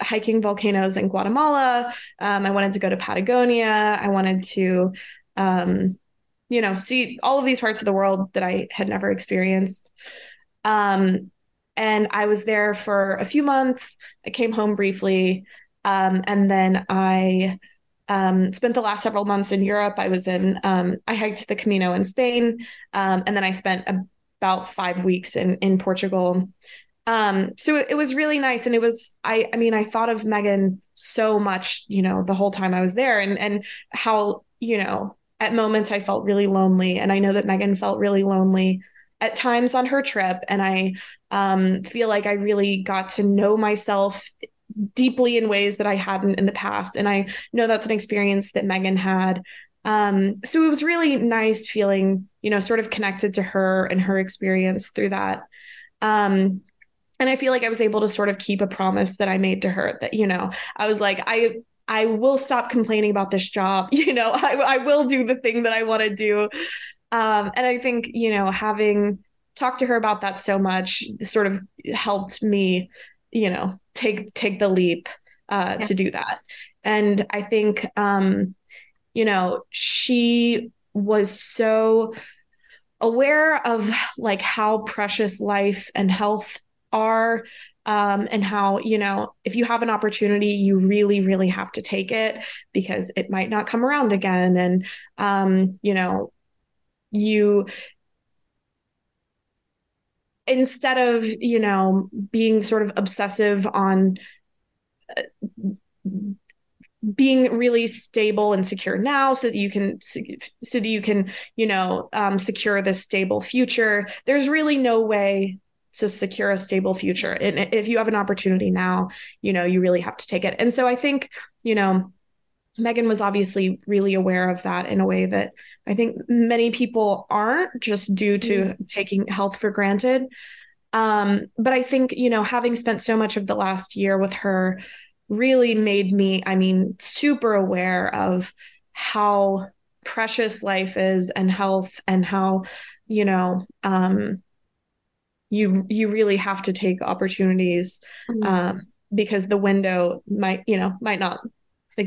hiking volcanoes in Guatemala. Um, I wanted to go to Patagonia. I wanted to, you know, see all of these parts of the world that I had never experienced. Um, and I was there for a few months. I came home briefly. Um, and then I um, spent the last several months in Europe. I was in, um, I hiked the Camino in Spain. and then I spent about five weeks in, in Portugal. Um, so it, it, was really nice. And it was, I, I mean, I thought of Megan so much, you know, the whole time I was there and, and how, you know, at moments I felt really lonely. And I know that Megan felt really lonely at times on her trip. And I um, feel like I really got to know myself deeply in ways that I hadn't in the past. And I know that's an experience that Megan had. Um, so it was really nice feeling, you know, sort of connected to her and her experience through that. Um, and I feel like I was able to sort of keep a promise that I made to her that, you know, I was like, I I will stop complaining about this job. You know, I, I will do the thing that I want to do. Um, and I think, you know, having talked to her about that so much sort of helped me, you know, take take the leap uh, yeah. to do that. And I think, um, you know, she was so aware of like how precious life and health are um, and how you know if you have an opportunity you really really have to take it because it might not come around again and um, you know you instead of you know being sort of obsessive on uh, being really stable and secure now so that you can so that you can you know um, secure this stable future there's really no way to secure a stable future. And if you have an opportunity now, you know, you really have to take it. And so I think, you know, Megan was obviously really aware of that in a way that I think many people aren't just due to mm-hmm. taking health for granted. Um, but I think, you know, having spent so much of the last year with her really made me, I mean, super aware of how precious life is and health and how, you know, um, you you really have to take opportunities mm-hmm. um, because the window might you know might not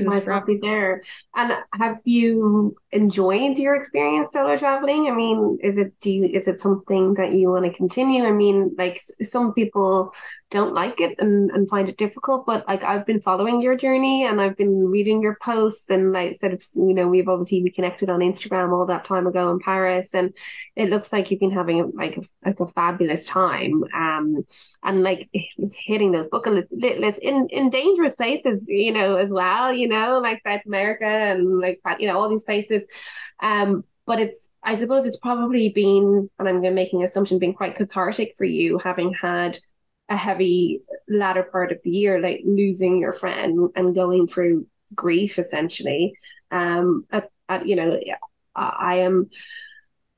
might not be there. And have you enjoyed your experience solo traveling? I mean, is it do you is it something that you want to continue? I mean, like some people don't like it and, and find it difficult, but like I've been following your journey and I've been reading your posts and like sort of you know we've obviously reconnected on Instagram all that time ago in Paris and it looks like you've been having like a, like a fabulous time um and like it's hitting those bucket lists in in dangerous places you know as well you know, like South America and like you know all these places. Um, but it's I suppose it's probably been, and I'm making an assumption, been quite cathartic for you having had a heavy latter part of the year, like losing your friend and going through grief essentially. Um, at, at you know, I am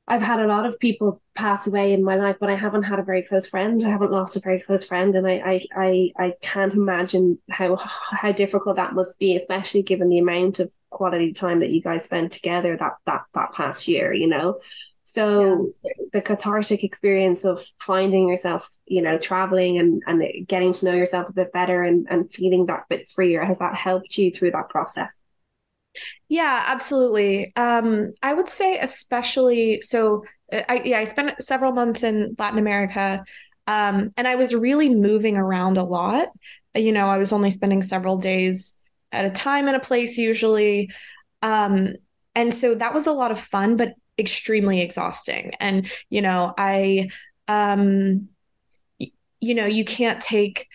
I've had a lot of people pass away in my life, but I haven't had a very close friend. I haven't lost a very close friend, and I I I, I can't imagine how how difficult that must be, especially given the amount of quality time that you guys spent together that that that past year. You know, so yeah. the cathartic experience of finding yourself, you know, traveling and and getting to know yourself a bit better and and feeling that bit freer has that helped you through that process? Yeah, absolutely. Um, I would say especially so. Uh, I yeah, I spent several months in Latin America, um, and I was really moving around a lot. You know, I was only spending several days at a time in a place usually, um, and so that was a lot of fun, but extremely exhausting. And you know, I, um, you know, you can't take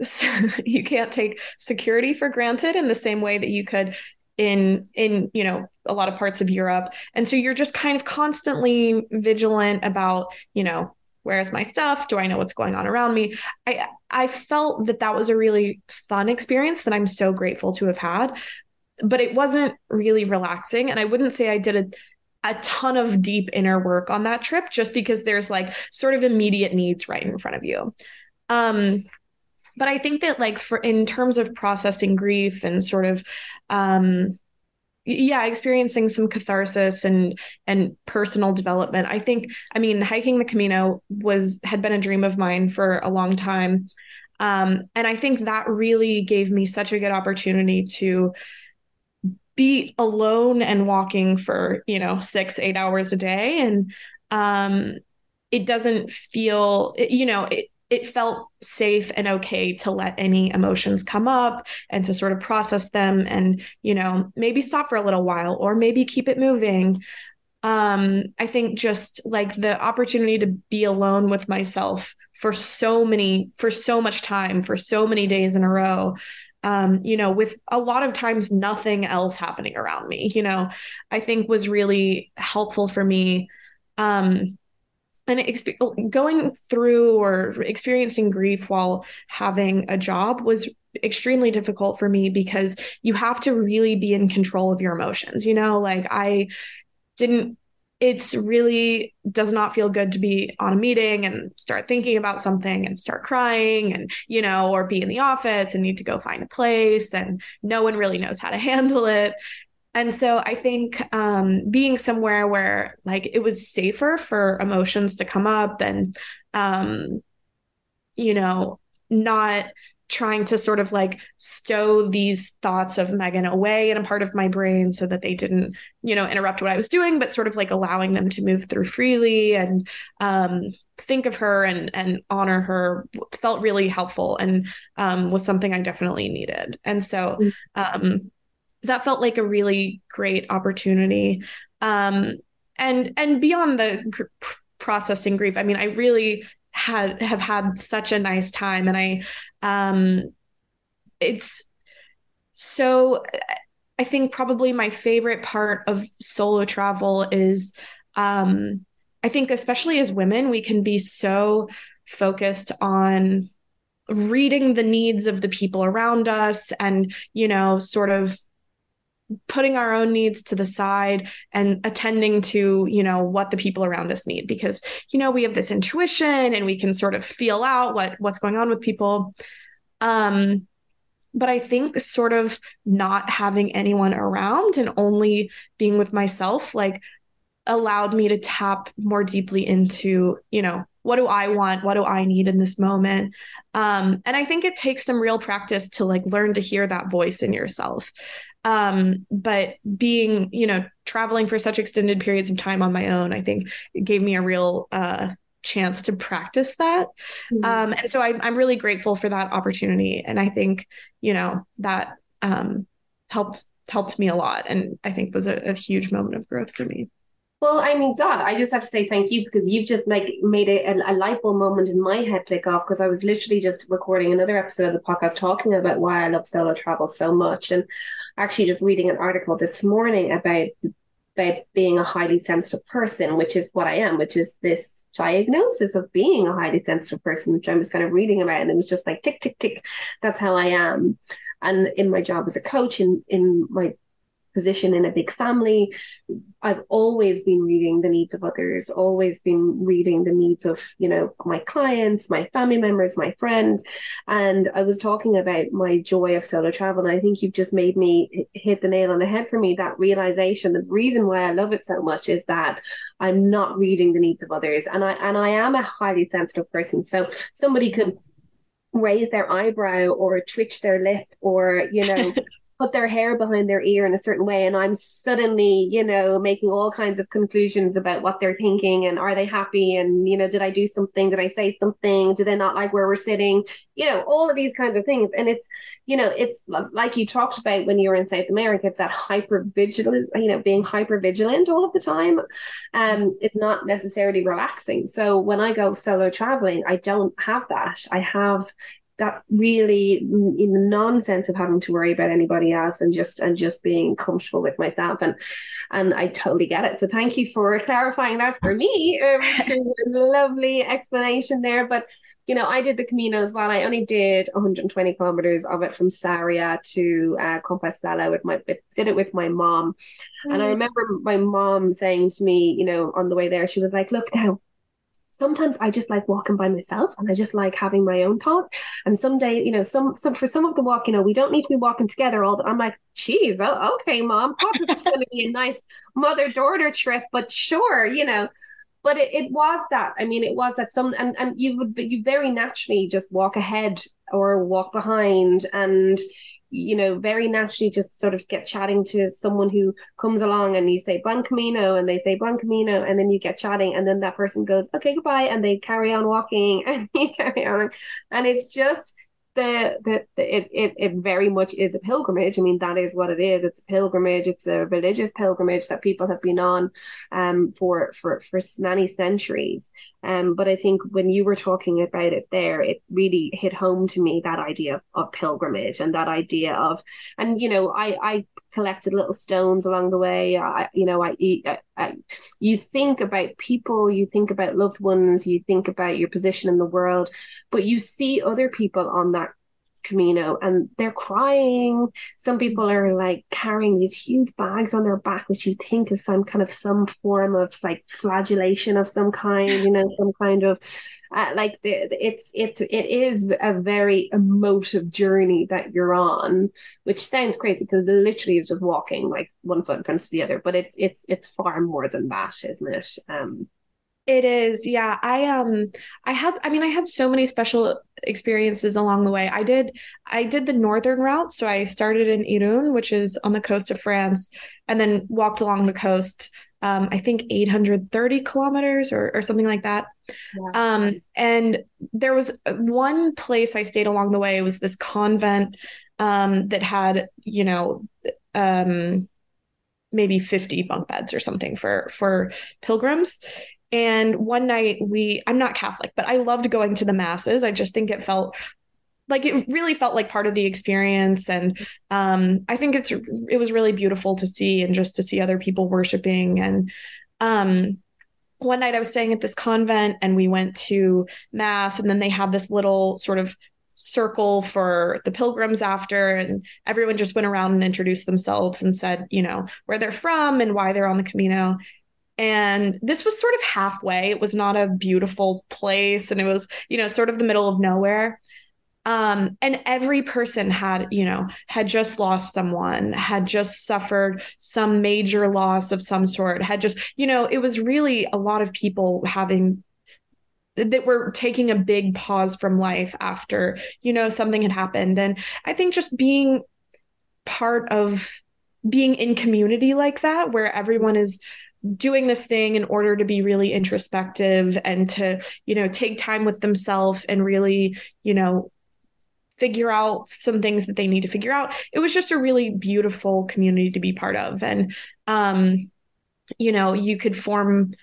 you can't take security for granted in the same way that you could in in you know a lot of parts of Europe. And so you're just kind of constantly vigilant about you know where's my stuff? Do I know what's going on around me? I I felt that that was a really fun experience that I'm so grateful to have had but it wasn't really relaxing. And I wouldn't say I did a a ton of deep inner work on that trip just because there's like sort of immediate needs right in front of you. Um but I think that like for in terms of processing grief and sort of um yeah experiencing some catharsis and and personal development i think i mean hiking the camino was had been a dream of mine for a long time. Um, and i think that really gave me such a good opportunity to be alone and walking for you know six eight hours a day. And um, it doesn't feel you know it, it felt safe and okay to let any emotions come up and to sort of process them and you know maybe stop for a little while or maybe keep it moving. Um i think just like the opportunity to be alone with myself for so many for so much time for so many days in a row um you know with a lot of times nothing else happening around me you know i think was really helpful for me. Um and exp- oh, going through or experiencing grief while having a job was extremely difficult for me because you have to really be in control of your emotions you know? Like i didn't it's really does not feel good to be on a meeting and start thinking about something and start crying and you know or be in the office and need to go find a place and no one really knows how to handle it and so I think um, being somewhere where like it was safer for emotions to come up and, um, you know, not trying to sort of like stow these thoughts of Megan away in a part of my brain so that they didn't, you know, interrupt what I was doing, but sort of like allowing them to move through freely and um, think of her and and honor her felt really helpful and um, was something I definitely needed. And so mm. um, that felt like a really great opportunity. Um, and and beyond the gr- processing grief, I mean, I really had have had such a nice time, and I, um, it's so. I think probably my favorite part of solo travel is, um, I think especially as women, we can be so focused on reading the needs of the people around us and you know sort of putting our own needs to the side and attending to you know what the people around us need because you know we have this intuition and we can sort of feel out what what's going on with people. Um but i think sort of not having anyone around and only being with myself like allowed me to tap more deeply into you know what do i want? What do i need in this moment? Um, and i think it takes some real practice to like learn to hear that voice in yourself um, but being you know traveling for such extended periods of time on my own i think it gave me a real uh, chance to practice that. Mm-hmm. um, and so I, i'm really grateful for that opportunity. And i think you know that um, helped helped me a lot. And i think was a, a huge moment of growth for me well, I mean, God, I just have to say thank you because you've just like made a, a, a light bulb moment in my head click off because I was literally just recording another episode of the podcast talking about why I love solo travel so much, and actually just reading an article this morning about about being a highly sensitive person, which is what I am, which is this diagnosis of being a highly sensitive person, which I was kind of reading about, and it was just like tick tick tick, that's how I am. And in my job as a coach, in in my position in a big family, I've always been reading the needs of others, always been reading the needs of, you know, my clients, my family members, my friends. And I was talking about my joy of solo travel. And I think you've just made me hit the nail on the head for me. That realization, the reason why I love it so much is that I'm not reading the needs of others. And I and I am a highly sensitive person. So somebody could raise their eyebrow or twitch their lip or, you know, put their hair behind their ear in a certain way and i'm suddenly you know making all kinds of conclusions about what they're thinking and are they happy and you know did i do something? Did i say something? Do they not like where we're sitting? You know all of these kinds of things and it's you know it's like you talked about when you were in south america it's that hyper vigilance you know being hyper vigilant all of the time um it's not necessarily relaxing. So when i go solo traveling i don't have that. I have that really in the nonsense of having to worry about anybody else and just and just being comfortable with myself and and I totally get it. So thank you for clarifying that for me. Um, lovely explanation there. But you know, I did the Camino as well. I only did 120 kilometers of it from Sarria to uh, Compostela with my did it with my mom, mm. and I mm. remember my mom saying to me, you know, on the way there, she was like, "Look now." Sometimes I just like walking by myself and I just like having my own thoughts. And some day, you know, some some for some of the walk, you know, we don't need to be walking together all the I'm like, geez, oh, okay, mom, probably gonna be a nice mother-daughter trip, but sure, you know. But it, it was that. I mean, it was that some and, and you would you very naturally just walk ahead or walk behind and you know, very naturally just sort of get chatting to someone who comes along and you say Bon Camino and they say Bon Camino and then you get chatting and then that person goes, okay, goodbye. And they carry on walking and you carry on. And it's just, the, the, the it, it it very much is a pilgrimage. I mean, that is what it is. It's a pilgrimage. It's a religious pilgrimage that people have been on um for for for many centuries. Um, but I think when you were talking about it there, it really hit home to me that idea of, of pilgrimage and that idea of, and you know, I I collected little stones along the way. I you know I, I, You think about people, you think about loved ones, you think about your position in the world, but you see other people on that Camino and they're crying. Some people are like carrying these huge bags on their back, which you think is some kind of some form of like flagellation of some kind, you know, some kind of uh, like the, it's it's it is a very emotive journey that you're on, which sounds crazy because literally is just walking like one foot in front of the other, but it's it's it's far more than that, isn't it? Um, it is. Yeah. I um I had I mean I had so many special experiences along the way. I did I did the northern route, so I started in Irun, which is on the coast of France, and then walked along the coast um I think 830 kilometers or or something like that. Yeah. Um and there was one place I stayed along the way it was this convent um that had, you know, um maybe 50 bunk beds or something for for pilgrims and one night we, I'm not Catholic, but I loved going to the masses. I just think it felt like it really felt like part of the experience. And um, i think it's it was really beautiful to see and just to see other people worshiping. And um, one night i was staying at this convent and we went to mass and then they had this little sort of circle for the pilgrims after and everyone just went around and introduced themselves and said you know where they're from and why they're on the camino and this was sort of halfway. It was not a beautiful place and it was you know sort of the middle of nowhere. Um, and every person had you know had just lost someone had just suffered some major loss of some sort had just you know it was really a lot of people having that were taking a big pause from life after you know something had happened. And i think just being part of being in community like that where everyone is doing this thing in order to be really introspective and to you know take time with themselves and really you know figure out some things that they need to figure out. It was just a really beautiful community to be part of. And um you know you could form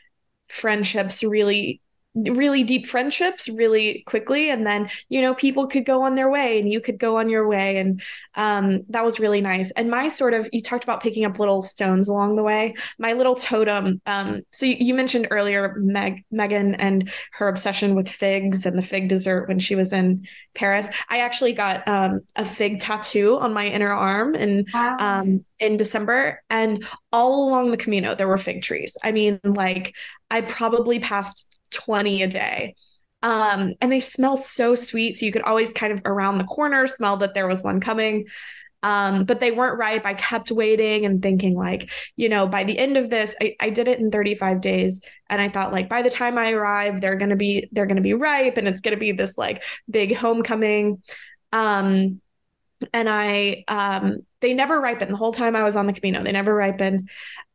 friendships really really deep friendships really quickly and then you know people could go on their way and you could go on your way and um, that was really nice. And my sort of you talked about picking up little stones along the way. My little totem um, so you, you, mentioned earlier meg megan and her obsession with figs and the fig dessert when she was in paris. I actually got um, a fig tattoo on my inner arm and wow. Um, in december and all along the camino there were fig trees. I mean like i probably passed 20 a day. Um, and they smell so sweet. So you could always kind of around the corner smell that there was one coming. Um, but they weren't ripe. I kept waiting and thinking, like, you know, by the end of this, I, I did it in 35 days. And I thought, like, by the time I arrive, they're gonna be they're gonna be ripe and it's gonna be this like big homecoming. Um, and I um they never ripened the whole time I was on the Camino. They never ripened.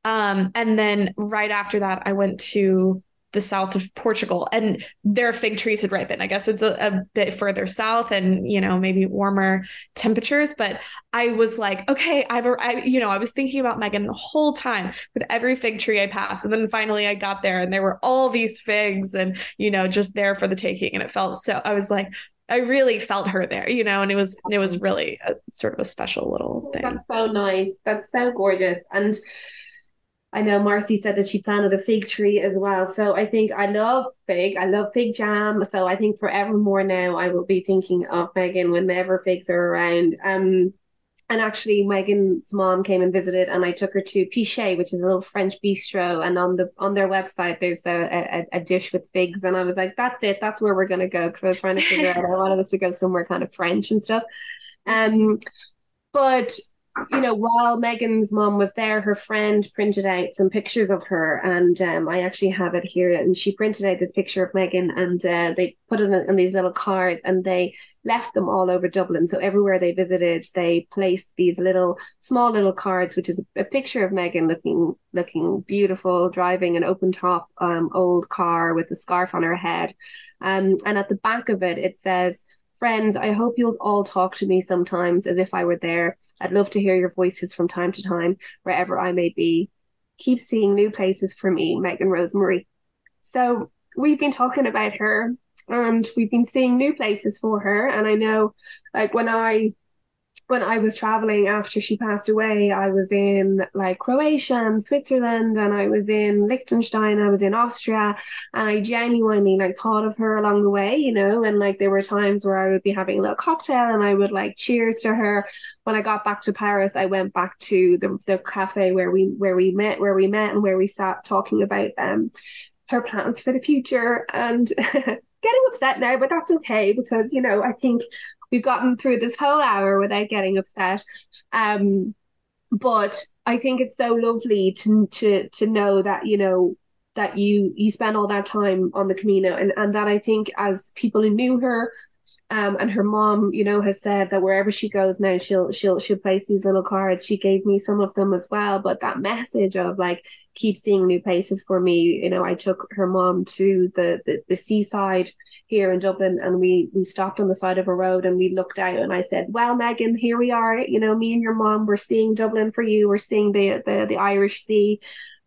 Um, and then right after that, I went to the south of Portugal, and their fig trees had ripened. I guess it's a, a, bit further south, and you know maybe warmer temperatures. But I was like, okay, I've, I, you know, I was thinking about Megan the whole time with every fig tree I passed, and then finally I got there, and there were all these figs, and you know, just there for the taking, and it felt so. I was like, I really felt her there, you know, and it was it was really a, sort of a special little oh, thing. That's so nice. That's so gorgeous, and I know Marcy said that she planted a fig tree as well. So I think I love fig. I love fig jam. So I think forevermore now I will be thinking of Megan whenever figs are around. Um, and actually Megan's mom came and visited and I took her to Pichet, which is a little French bistro. And on the on their website there's a, a, a dish with figs. And I was like, that's it, that's where we're gonna go. Because I was trying to figure out I wanted us to go somewhere kind of French and stuff. Um but you know, while Megan's mom was there, her friend printed out some pictures of her, and um, I actually have it here. And she printed out this picture of Megan, and uh, they put it in, these little cards, and they left them all over Dublin. So everywhere they visited, they placed these little, small little cards, which is a, a picture of Megan looking, looking beautiful, driving an open top, um, old car with a scarf on her head, um, and at the back of it, it says Friends, I hope you'll all talk to me sometimes as if I were there. I'd love to hear your voices from time to time, wherever I may be. Keep seeing new places for me, Megan Rosemary. So we've been talking about her and we've been seeing new places for her. And I know like when I when I was traveling after she passed away, I was in like Croatia and Switzerland, and I was in Liechtenstein, I was in Austria, and I genuinely like thought of her along the way, you know. And like there were times where I would be having a little cocktail, and I would like cheers to her. When I got back to Paris, I went back to the the cafe where we where we met, where we met, and where we sat talking about um her plans for the future and. getting upset now, but that's okay because you know I think we've gotten through this whole hour without getting upset. Um, but I think it's so lovely to to to know that you know that you you spend all that time on the Camino and and that I think as people who knew her um, and her mom, you know, has said that wherever she goes now, she'll she'll she'll place these little cards. She gave me some of them as well. But that message of like keep seeing new places for me, you know, I took her mom to the the, the seaside here in Dublin, and we we stopped on the side of a road and we looked out, and I said, "Well, Megan, here we are. You know, me and your mom, we're seeing Dublin for you. We're seeing the the the Irish Sea."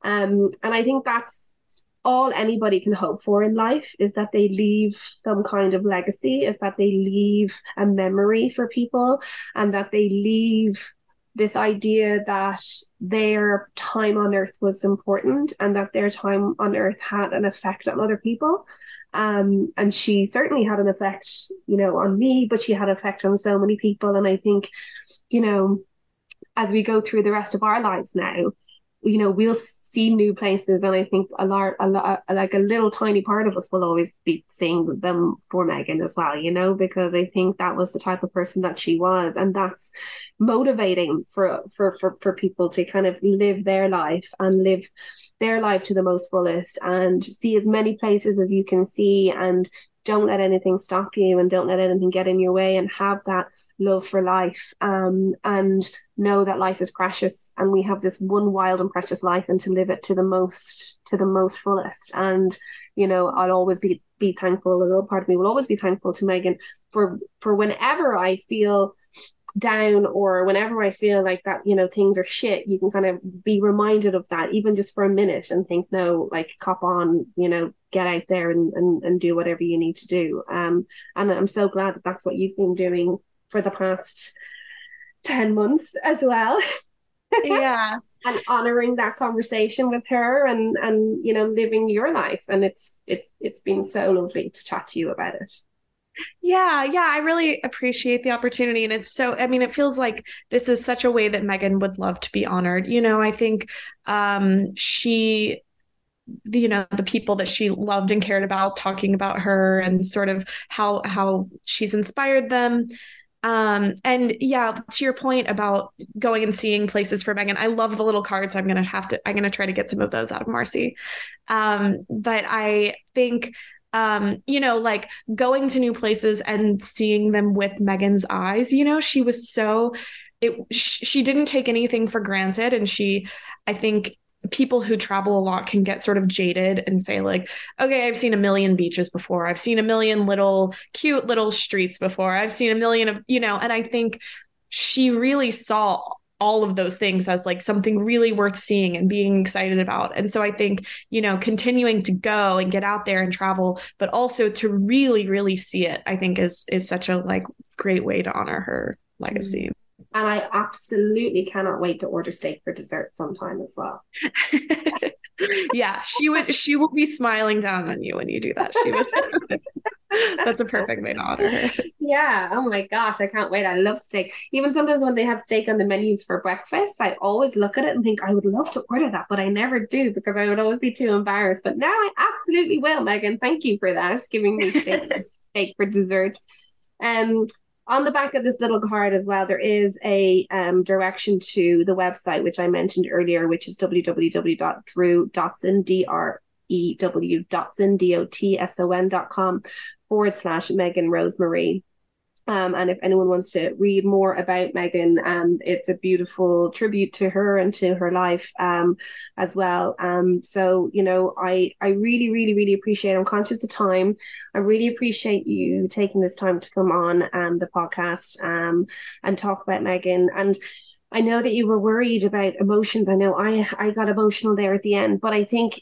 Um, and I think that's all anybody can hope for in life is that they leave some kind of legacy, is that they leave a memory for people, and that they leave this idea that their time on earth was important and that their time on earth had an effect on other people. Um, and she certainly had an effect, you know, on me, but she had an effect on so many people. And I think, you know, as we go through the rest of our lives now, you know, we'll see new places, and I think a lot, a lot, like a little tiny part of us will always be seeing them for Megan as well, you know, because I think that was the type of person that she was, and that's motivating for for for for people to kind of live their life and live their life to the most fullest, and see as many places as you can see, and don't let anything stop you and don't let anything get in your way and have that love for life um, and know that life is precious and we have this one wild and precious life and to live it to the most to the most fullest. And you know I'll always be be thankful a little part of me will always be thankful to Megan for for whenever I feel down or whenever I feel like that, you know, things are shit, you can kind of be reminded of that, even just for a minute and think, no, like cop on, you know, get out there and, and, and do whatever you need to do. Um, and I'm so glad that that's what you've been doing for the past 10 months as well. Yeah. and honoring that conversation with her and, and, you know, living your life. And it's, it's, it's been so lovely to chat to you about it. Yeah, yeah, I really appreciate the opportunity. And it's so, I mean, it feels like this is such a way that Megan would love to be honored. You know, I think um, she, you know, the people that she loved and cared about talking about her and sort of how how she's inspired them. Um, and yeah, to your point about going and seeing places for Megan, I love the little cards. I'm gonna have to, I'm gonna try to get some of those out of Marcy. Um, but I think um, you know, like going to new places and seeing them with Megan's eyes, you know, she was so it she didn't take anything for granted. And she I think people who travel a lot can get sort of jaded and say like okay i've seen a million beaches before. I've seen a million little cute little streets before. I've seen a million of you know and i think she really saw all of those things as like something really worth seeing and being excited about. And so I think, you know, continuing to go and get out there and travel, but also to really, really see it, I think is is such a like great way to honor her legacy. Mm. And I absolutely cannot wait to order steak for dessert sometime as well. yeah, she would she will be smiling down on you when you do that. She would That's a perfect way to honor her. Yeah. Oh my gosh, I can't wait. I love steak. Even sometimes when they have steak on the menus for breakfast, I always look at it and think I would love to order that, but I never do because I would always be too embarrassed. But now I absolutely will, Megan. Thank you for that, giving me steak, steak for dessert. Um, on the back of this little card as well, there is a um, direction to the website, which I mentioned earlier, which is www.drew.dotson, D-R-E-W dotson, D-O-T-S-O-N dot com forward slash Megan Rosemary. Um, and if anyone wants to read more about Megan, um, it's a beautiful tribute to her and to her life um, as well. Um, so you know, I I really really really appreciate. I'm conscious of time. I really appreciate you taking this time to come on um, the podcast um, and talk about Megan and. I know that you were worried about emotions. I know I I got emotional there at the end, but I think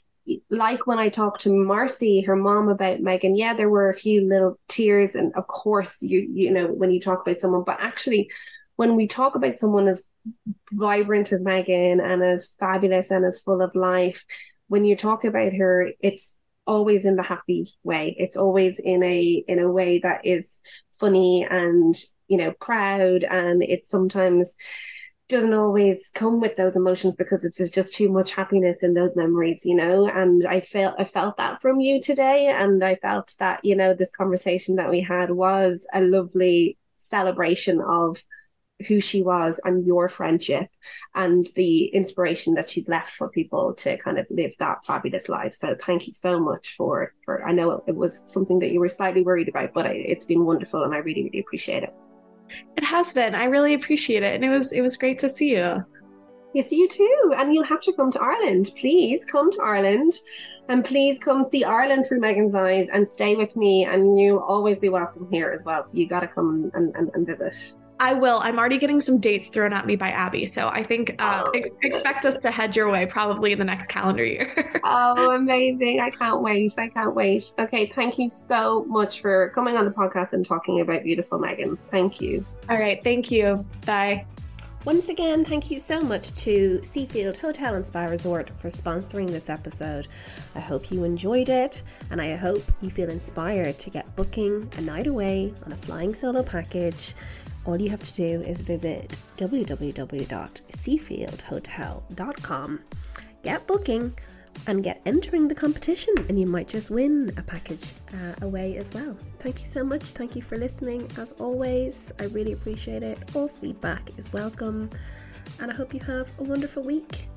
like when I talked to Marcy, her mom, about Megan, yeah, there were a few little tears, and of course, you you know when you talk about someone, but actually, when we talk about someone as vibrant as Megan and as fabulous and as full of life, when you talk about her, it's always in the happy way. It's always in a in a way that is funny and you know proud, and it's sometimes doesn't always come with those emotions because it's just too much happiness in those memories you know? And i felt i felt that from you today. And i felt that you know this conversation that we had was a lovely celebration of who she was and your friendship and the inspiration that she's left for people to kind of live that fabulous life. So thank you so much for for i know it was something that you were slightly worried about but it's been wonderful and i really really appreciate it it has been. I really appreciate it. And it was it was great to see you. Yes, you too. And you'll have to come to Ireland. Please come to Ireland. And please come see Ireland through Megan's eyes and stay with me. And you'll always be welcome here as well. So you got to come and, and, and visit. I will. I'm already getting some dates thrown at me by Abby, so I think uh, oh, ex- expect us to head your way probably in the next calendar year. oh, amazing! I can't wait. I can't wait. Okay, thank you so much for coming on the podcast and talking about beautiful Megan. Thank you. All right, thank you. Bye. Once again, thank you so much to Seafield Hotel and Spa Resort for sponsoring this episode. I hope you enjoyed it and I hope you feel inspired to get booking a night away on a flying solo package all you have to do is visit www.seafieldhotel.com, get booking, and get entering the competition, and you might just win a package uh, away as well. Thank you so much. Thank you for listening. As always, I really appreciate it. All feedback is welcome, and I hope you have a wonderful week.